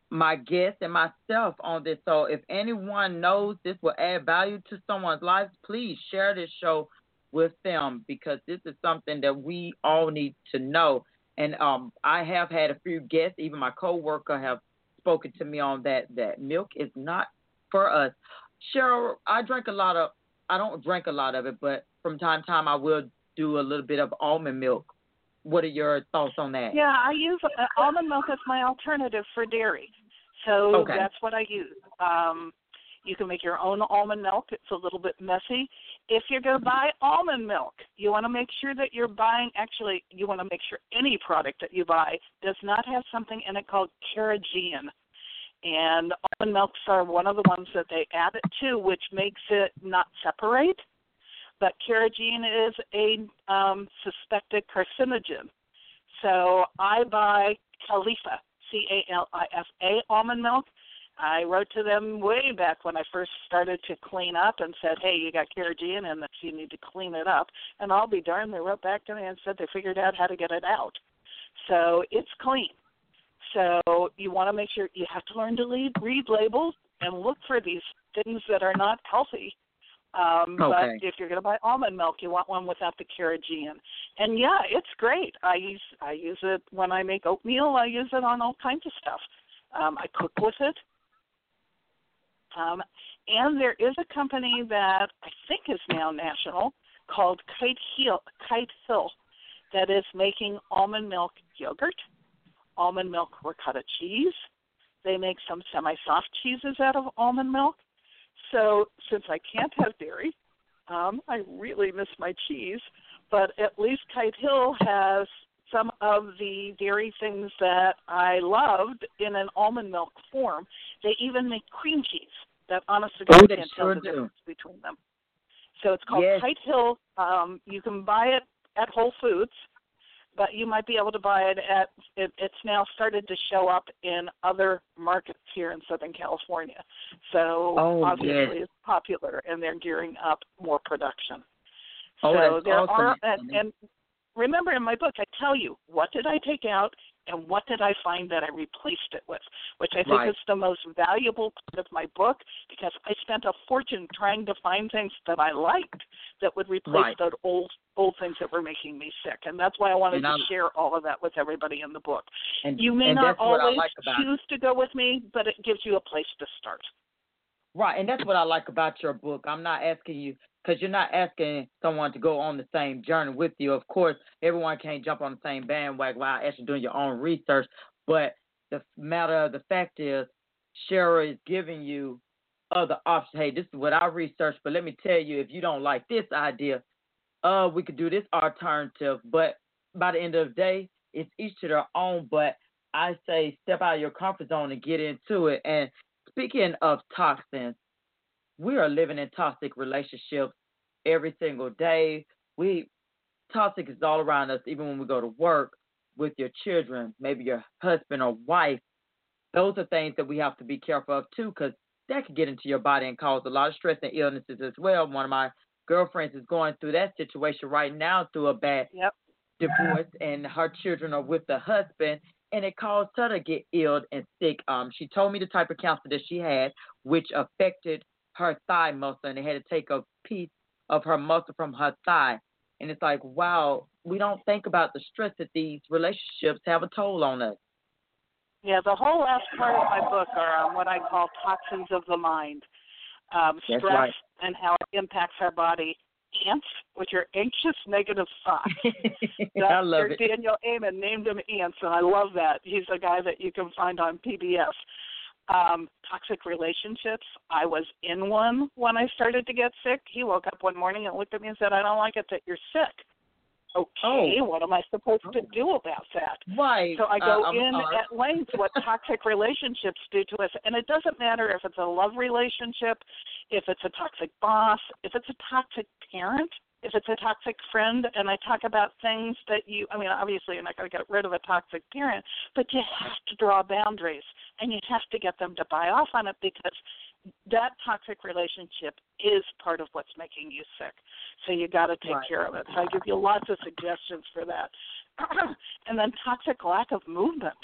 my guests and myself on this. So if anyone knows this will add value to someone's life, please share this show with them because this is something that we all need to know. And um, I have had a few guests, even my coworker have spoken to me on that. That milk is not for us. Cheryl, I drink a lot of. I don't drink a lot of it, but from time to time I will do a little bit of almond milk. What are your thoughts on that? Yeah, I use uh, almond milk as my alternative for dairy. So okay. that's what I use. Um, you can make your own almond milk. It's a little bit messy. If you're going to buy almond milk, you want to make sure that you're buying, actually, you want to make sure any product that you buy does not have something in it called carrageenan. And almond milks are one of the ones that they add it to, which makes it not separate. But carrageenan is a um, suspected carcinogen. So I buy Califa, C A L I F A almond milk. I wrote to them way back when I first started to clean up and said, "Hey, you got carrageenan in this. You need to clean it up." And I'll be darned, they wrote back to me and said they figured out how to get it out. So it's clean. So you want to make sure you have to learn to read, read labels and look for these things that are not healthy um, okay. But if you're going to buy almond milk, you want one without the carrageenan. And yeah, it's great. I use I use it when I make oatmeal. I use it on all kinds of stuff. Um, I cook with it. Um, and there is a company that I think is now national called Kite Hill, Kite Hill that is making almond milk yogurt, almond milk ricotta cheese. They make some semi-soft cheeses out of almond milk so since I can't have dairy, um, I really miss my cheese. But at least Kite Hill has some of the dairy things that I loved in an almond milk form. They even make cream cheese that honestly oh, can't sure tell the do. difference between them. So it's called yes. Kite Hill. Um, you can buy it at Whole Foods but you might be able to buy it at it, it's now started to show up in other markets here in Southern California. So oh, obviously yes. it's popular and they're gearing up more production. Oh, so there awesome. are and, and remember in my book I tell you what did I take out and what did I find that I replaced it with, which I think right. is the most valuable part of my book because I spent a fortune trying to find things that I liked that would replace right. those old old things that were making me sick, and that's why I wanted to share all of that with everybody in the book. And, you may not always like choose to go with me, but it gives you a place to start. Right, and that's what I like about your book. I'm not asking you because you're not asking someone to go on the same journey with you. Of course, everyone can't jump on the same bandwagon while actually doing your own research. But the matter of the fact is, Cheryl is giving you other options. Hey, this is what I researched, but let me tell you, if you don't like this idea, uh, we could do this alternative. But by the end of the day, it's each to their own. But I say step out of your comfort zone and get into it. And speaking of toxins, we are living in toxic relationships every single day. We toxic is all around us, even when we go to work with your children, maybe your husband or wife. Those are things that we have to be careful of too, because that can get into your body and cause a lot of stress and illnesses as well. One of my girlfriends is going through that situation right now through a bad yep. divorce, and her children are with the husband, and it caused her to get ill and sick. Um, she told me the type of cancer that she had, which affected her thigh muscle, and they had to take a piece of her muscle from her thigh. And it's like, wow, we don't think about the stress that these relationships have a toll on us. Yeah, the whole last part of my book are on what I call toxins of the mind, um, stress right. and how it impacts our body. Ants, which are anxious negative thoughts. I love it. Daniel Amen named them ants, and I love that. He's a guy that you can find on PBS. Um, toxic relationships. I was in one when I started to get sick. He woke up one morning and looked at me and said, "I don't like it that you're sick." Okay, oh. what am I supposed to do about that? Right. So I go uh, in uh, at length what toxic relationships do to us. And it doesn't matter if it's a love relationship, if it's a toxic boss, if it's a toxic parent, if it's a toxic friend. And I talk about things that you, I mean, obviously you're not going to get rid of a toxic parent, but you have to draw boundaries and you have to get them to buy off on it because that toxic relationship is part of what's making you sick. So you got to take right. care of it. So I give you lots of suggestions for that. and then toxic lack of movement,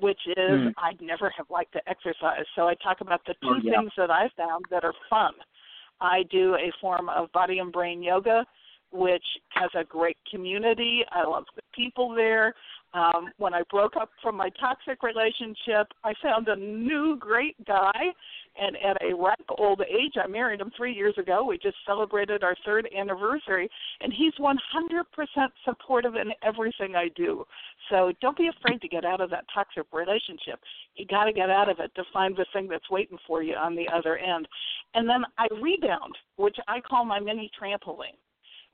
which is mm. I never have liked to exercise. So I talk about the two oh, yeah. things that I found that are fun. I do a form of body and brain yoga, which has a great community. I love the people there. Um, when I broke up from my toxic relationship, I found a new great guy and at a ripe old age, I married him three years ago. We just celebrated our third anniversary, and he's 100% supportive in everything I do. So don't be afraid to get out of that toxic relationship. You got to get out of it to find the thing that's waiting for you on the other end. And then I rebound, which I call my mini trampoline.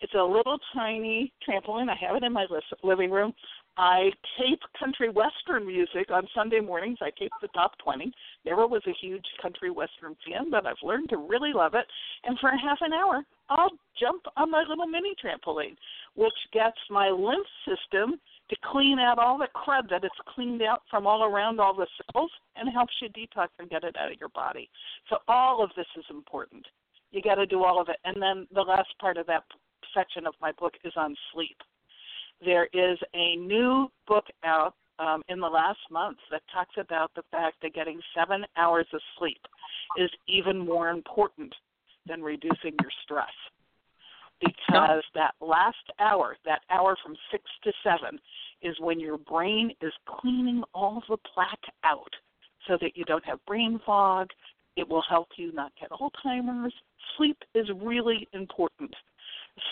It's a little tiny trampoline. I have it in my living room. I tape country western music on Sunday mornings. I tape the top 20. Never was a huge country western fan, but I've learned to really love it. And for half an hour, I'll jump on my little mini trampoline, which gets my lymph system to clean out all the crud that it's cleaned out from all around all the cells and helps you detox and get it out of your body. So all of this is important. You got to do all of it. And then the last part of that section of my book is on sleep there is a new book out um, in the last month that talks about the fact that getting seven hours of sleep is even more important than reducing your stress. Because that last hour, that hour from six to seven, is when your brain is cleaning all the plaque out so that you don't have brain fog. It will help you not get Alzheimer's. Sleep is really important.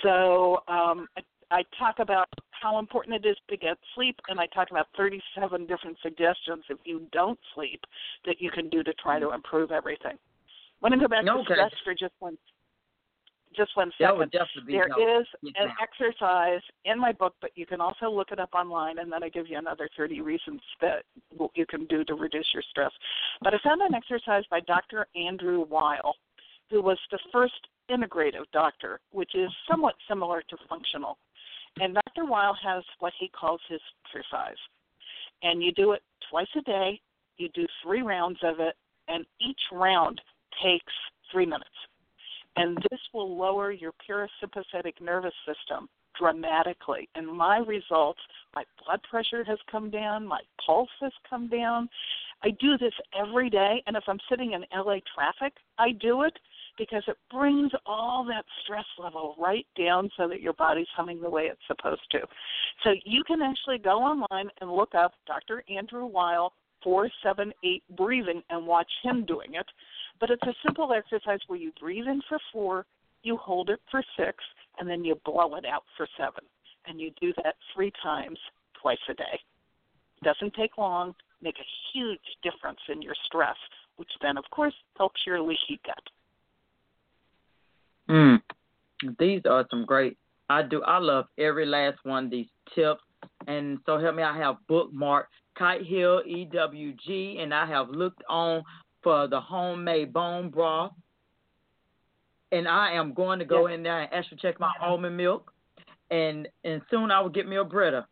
So um, I talk about how important it is to get sleep, and I talk about 37 different suggestions if you don't sleep that you can do to try to improve everything. I want to go back okay. to stress for just one just one second. That would definitely There is an exercise in my book, but you can also look it up online, and then I give you another 30 reasons that you can do to reduce your stress. But I found an exercise by Dr. Andrew Weil, who was the first integrative doctor, which is somewhat similar to functional. And Dr. Weil has what he calls his exercise. And you do it twice a day, you do three rounds of it, and each round takes three minutes. And this will lower your parasympathetic nervous system dramatically. And my results, my blood pressure has come down, my pulse has come down. I do this every day, and if I'm sitting in LA traffic, I do it because it brings all that stress level right down so that your body's humming the way it's supposed to. So you can actually go online and look up Dr. Andrew Weil 478 breathing and watch him doing it. But it's a simple exercise where you breathe in for four, you hold it for six, and then you blow it out for seven. And you do that three times twice a day. Doesn't take long, make a huge difference in your stress, which then, of course, helps your leaky gut. Mm. These are some great. I do. I love every last one of these tips. And so help me. I have bookmarked Kite Hill EWG, and I have looked on for the homemade bone broth. And I am going to go in there and actually check my almond milk, and and soon I will get me a Brita,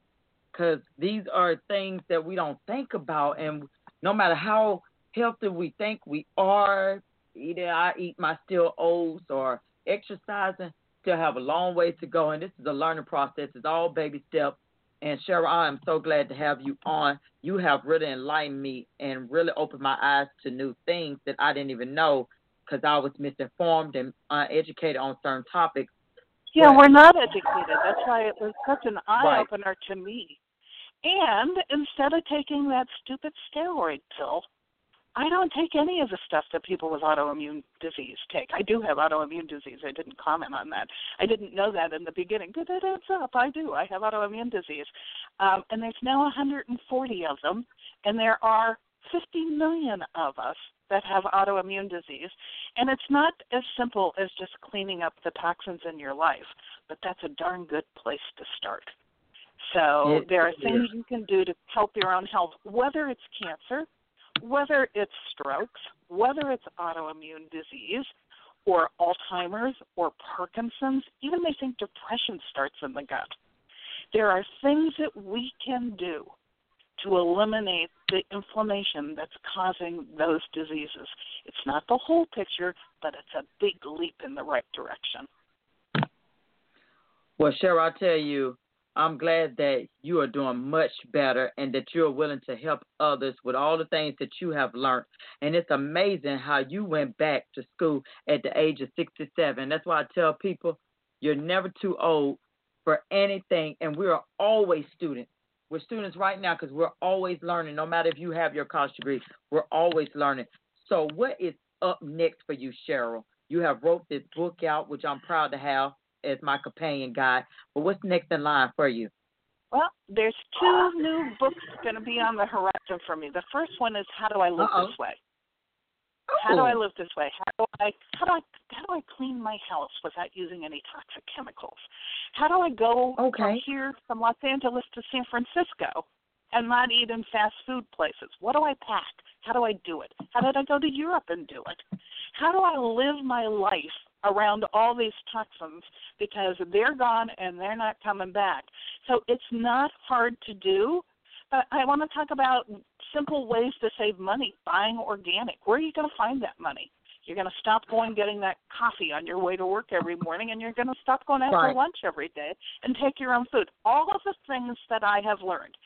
because these are things that we don't think about, and no matter how healthy we think we are, either I eat my still oats or exercising, still have a long way to go. And this is a learning process. It's all baby steps. And Cheryl, I am so glad to have you on. You have really enlightened me and really opened my eyes to new things that I didn't even know because I was misinformed and uneducated on certain topics. Yeah, but, we're not educated. That's why it was such an eye opener right. to me. And instead of taking that stupid steroid pill, I don't take any of the stuff that people with autoimmune disease take. I do have autoimmune disease. I didn't comment on that. I didn't know that in the beginning, but it adds up. I do. I have autoimmune disease. Um, and there's now 140 of them, and there are 50 million of us that have autoimmune disease. And it's not as simple as just cleaning up the toxins in your life, but that's a darn good place to start. So there are things you can do to help your own health, whether it's cancer, whether it's strokes, whether it's autoimmune disease, or Alzheimer's or Parkinson's, even they think depression starts in the gut. There are things that we can do to eliminate the inflammation that's causing those diseases. It's not the whole picture, but it's a big leap in the right direction. Well, Cheryl, I'll tell you, I'm glad that you are doing much better and that you're willing to help others with all the things that you have learned. And it's amazing how you went back to school at the age of 67. That's why I tell people you're never too old for anything, and we are always students. We're students right now because we're always learning. No matter if you have your college degree, we're always learning. So, what is up next for you, Cheryl? You have wrote this book out, which I'm proud to have as my companion guide. But what's next in line for you? Well, there's two new books going to be on the horizon for me. The first one is How Do I Live Uh-oh. This Way? How do I oh. live this way? How do I how do I how do I clean my house without using any toxic chemicals? How do I go okay. from here from Los Angeles to San Francisco and not eat in fast food places? What do I pack? How do I do it? How did I go to Europe and do it? How do I live my life around all these toxins because they're gone and they're not coming back. So it's not hard to do. But I want to talk about simple ways to save money buying organic. Where are you going to find that money? You're going to stop going getting that coffee on your way to work every morning, and you're going to stop going out right. for lunch every day and take your own food. All of the things that I have learned.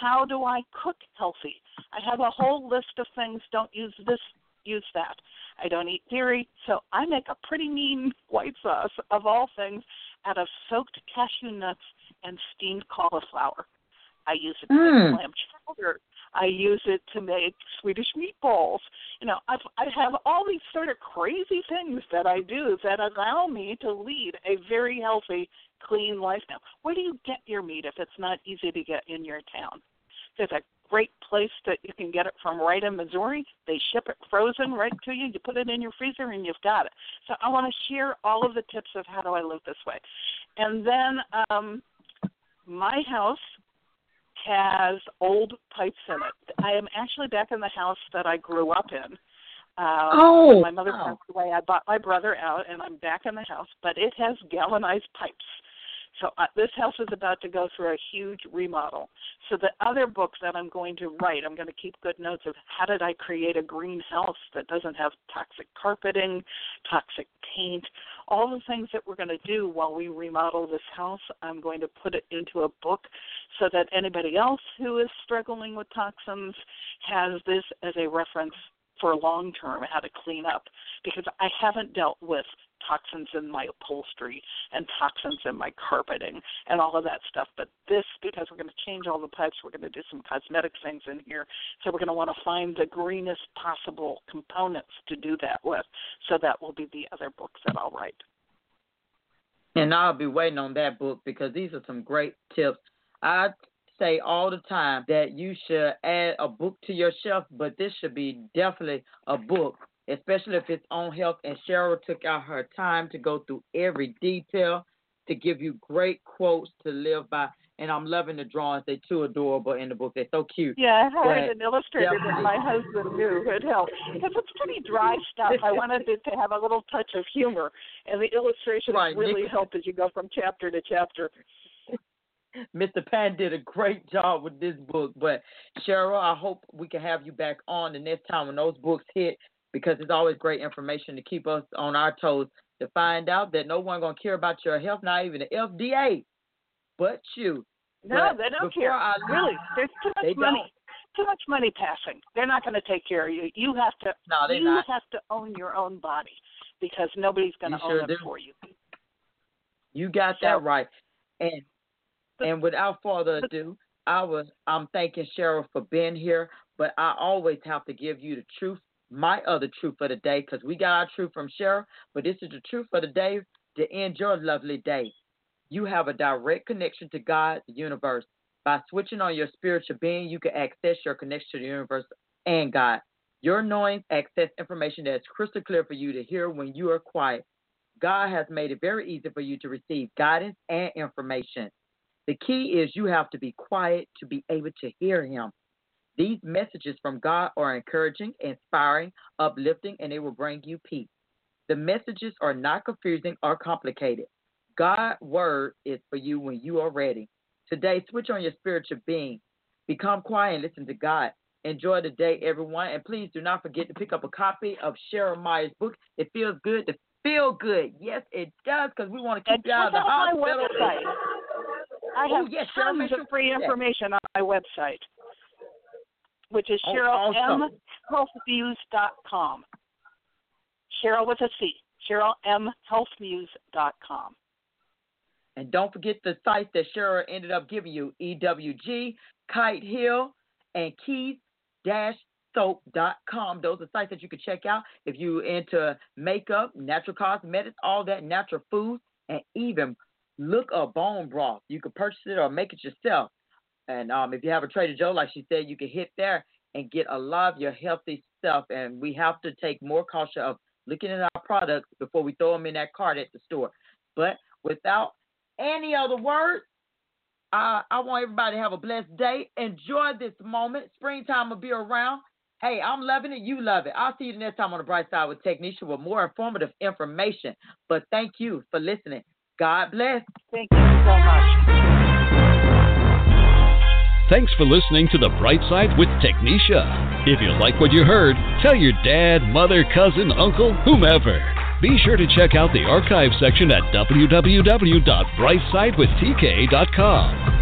How do I cook healthy? I have a whole list of things. Don't use this, use that. I don't eat dairy, so I make a pretty mean white sauce of all things out of soaked cashew nuts and steamed cauliflower. I use it to mm. make lamb chowder. I use it to make Swedish meatballs. You know, I've, I have all these sort of crazy things that I do that allow me to lead a very healthy, clean life now. Where do you get your meat if it's not easy to get in your town? There's a great place that you can get it from right in Missouri. They ship it frozen right to you. You put it in your freezer and you've got it. So I want to share all of the tips of how do I live this way. And then um, my house has old pipes in it. I am actually back in the house that I grew up in. Um, oh, my mother passed away, I bought my brother out, and I'm back in the house. But it has galvanized pipes. So uh, this house is about to go through a huge remodel. So the other book that I'm going to write, I'm going to keep good notes of how did I create a green house that doesn't have toxic carpeting, toxic paint, all the things that we're going to do while we remodel this house. I'm going to put it into a book so that anybody else who is struggling with toxins has this as a reference for long term how to clean up because I haven't dealt with toxins in my upholstery and toxins in my carpeting and all of that stuff. But this, because we're going to change all the pipes, we're going to do some cosmetic things in here. So we're going to want to find the greenest possible components to do that with. So that will be the other books that I'll write. And I'll be waiting on that book because these are some great tips. I say all the time that you should add a book to your shelf, but this should be definitely a book especially if it's on health. And Cheryl took out her time to go through every detail to give you great quotes to live by. And I'm loving the drawings. They're too adorable in the book. They're so cute. Yeah, I hired an illustrator that my husband knew could help because it's pretty dry stuff. I wanted it to have a little touch of humor, and the illustrations right. really help as you go from chapter to chapter. Mr. Pan did a great job with this book. But Cheryl, I hope we can have you back on the next time when those books hit because it's always great information to keep us on our toes to find out that no one gonna care about your health, not even the FDA, but you. No, but they don't care. I, really, there's too much money. Don't. Too much money passing. They're not going to take care of you. You have to. No, you not. have to own your own body because nobody's going to own sure it do. for you. You got so, that right. And and without further ado, I was I'm thanking Cheryl for being here, but I always have to give you the truth, my other truth for the day, because we got our truth from Cheryl, but this is the truth for the day to end your lovely day. You have a direct connection to God, the universe. By switching on your spiritual being, you can access your connection to the universe and God. Your knowing access information that is crystal clear for you to hear when you are quiet. God has made it very easy for you to receive guidance and information. The key is you have to be quiet to be able to hear Him. These messages from God are encouraging, inspiring, uplifting, and they will bring you peace. The messages are not confusing or complicated. God's word is for you when you are ready. Today, switch on your spiritual being. Become quiet and listen to God. Enjoy the day, everyone. And please do not forget to pick up a copy of Cheryl Meyer's book. It feels good to feel good. Yes, it does, because we want to keep you out of the hospital. I oh, have oh, yes, tons of free information on my website, which is oh, CherylMHealthViews.com. Cheryl with a C. CherylMHealthViews.com. And don't forget the sites that Cheryl ended up giving you EWG, Kite Hill, and Keys soap.com. Those are sites that you can check out if you're into makeup, natural cosmetics, all that natural food, and even look up bone broth. You can purchase it or make it yourself. And um, if you have a Trader Joe, like she said, you can hit there and get a lot of your healthy stuff. And we have to take more caution of looking at our products before we throw them in that cart at the store. But without any other words, uh, I want everybody to have a blessed day. Enjoy this moment. Springtime will be around. Hey, I'm loving it. You love it. I'll see you next time on the bright side with Technisha with more informative information. But thank you for listening. God bless. Thank you so much. Thanks for listening to The Bright Side with Technisha. If you like what you heard, tell your dad, mother, cousin, uncle, whomever. Be sure to check out the archive section at www.brightsidewithtk.com.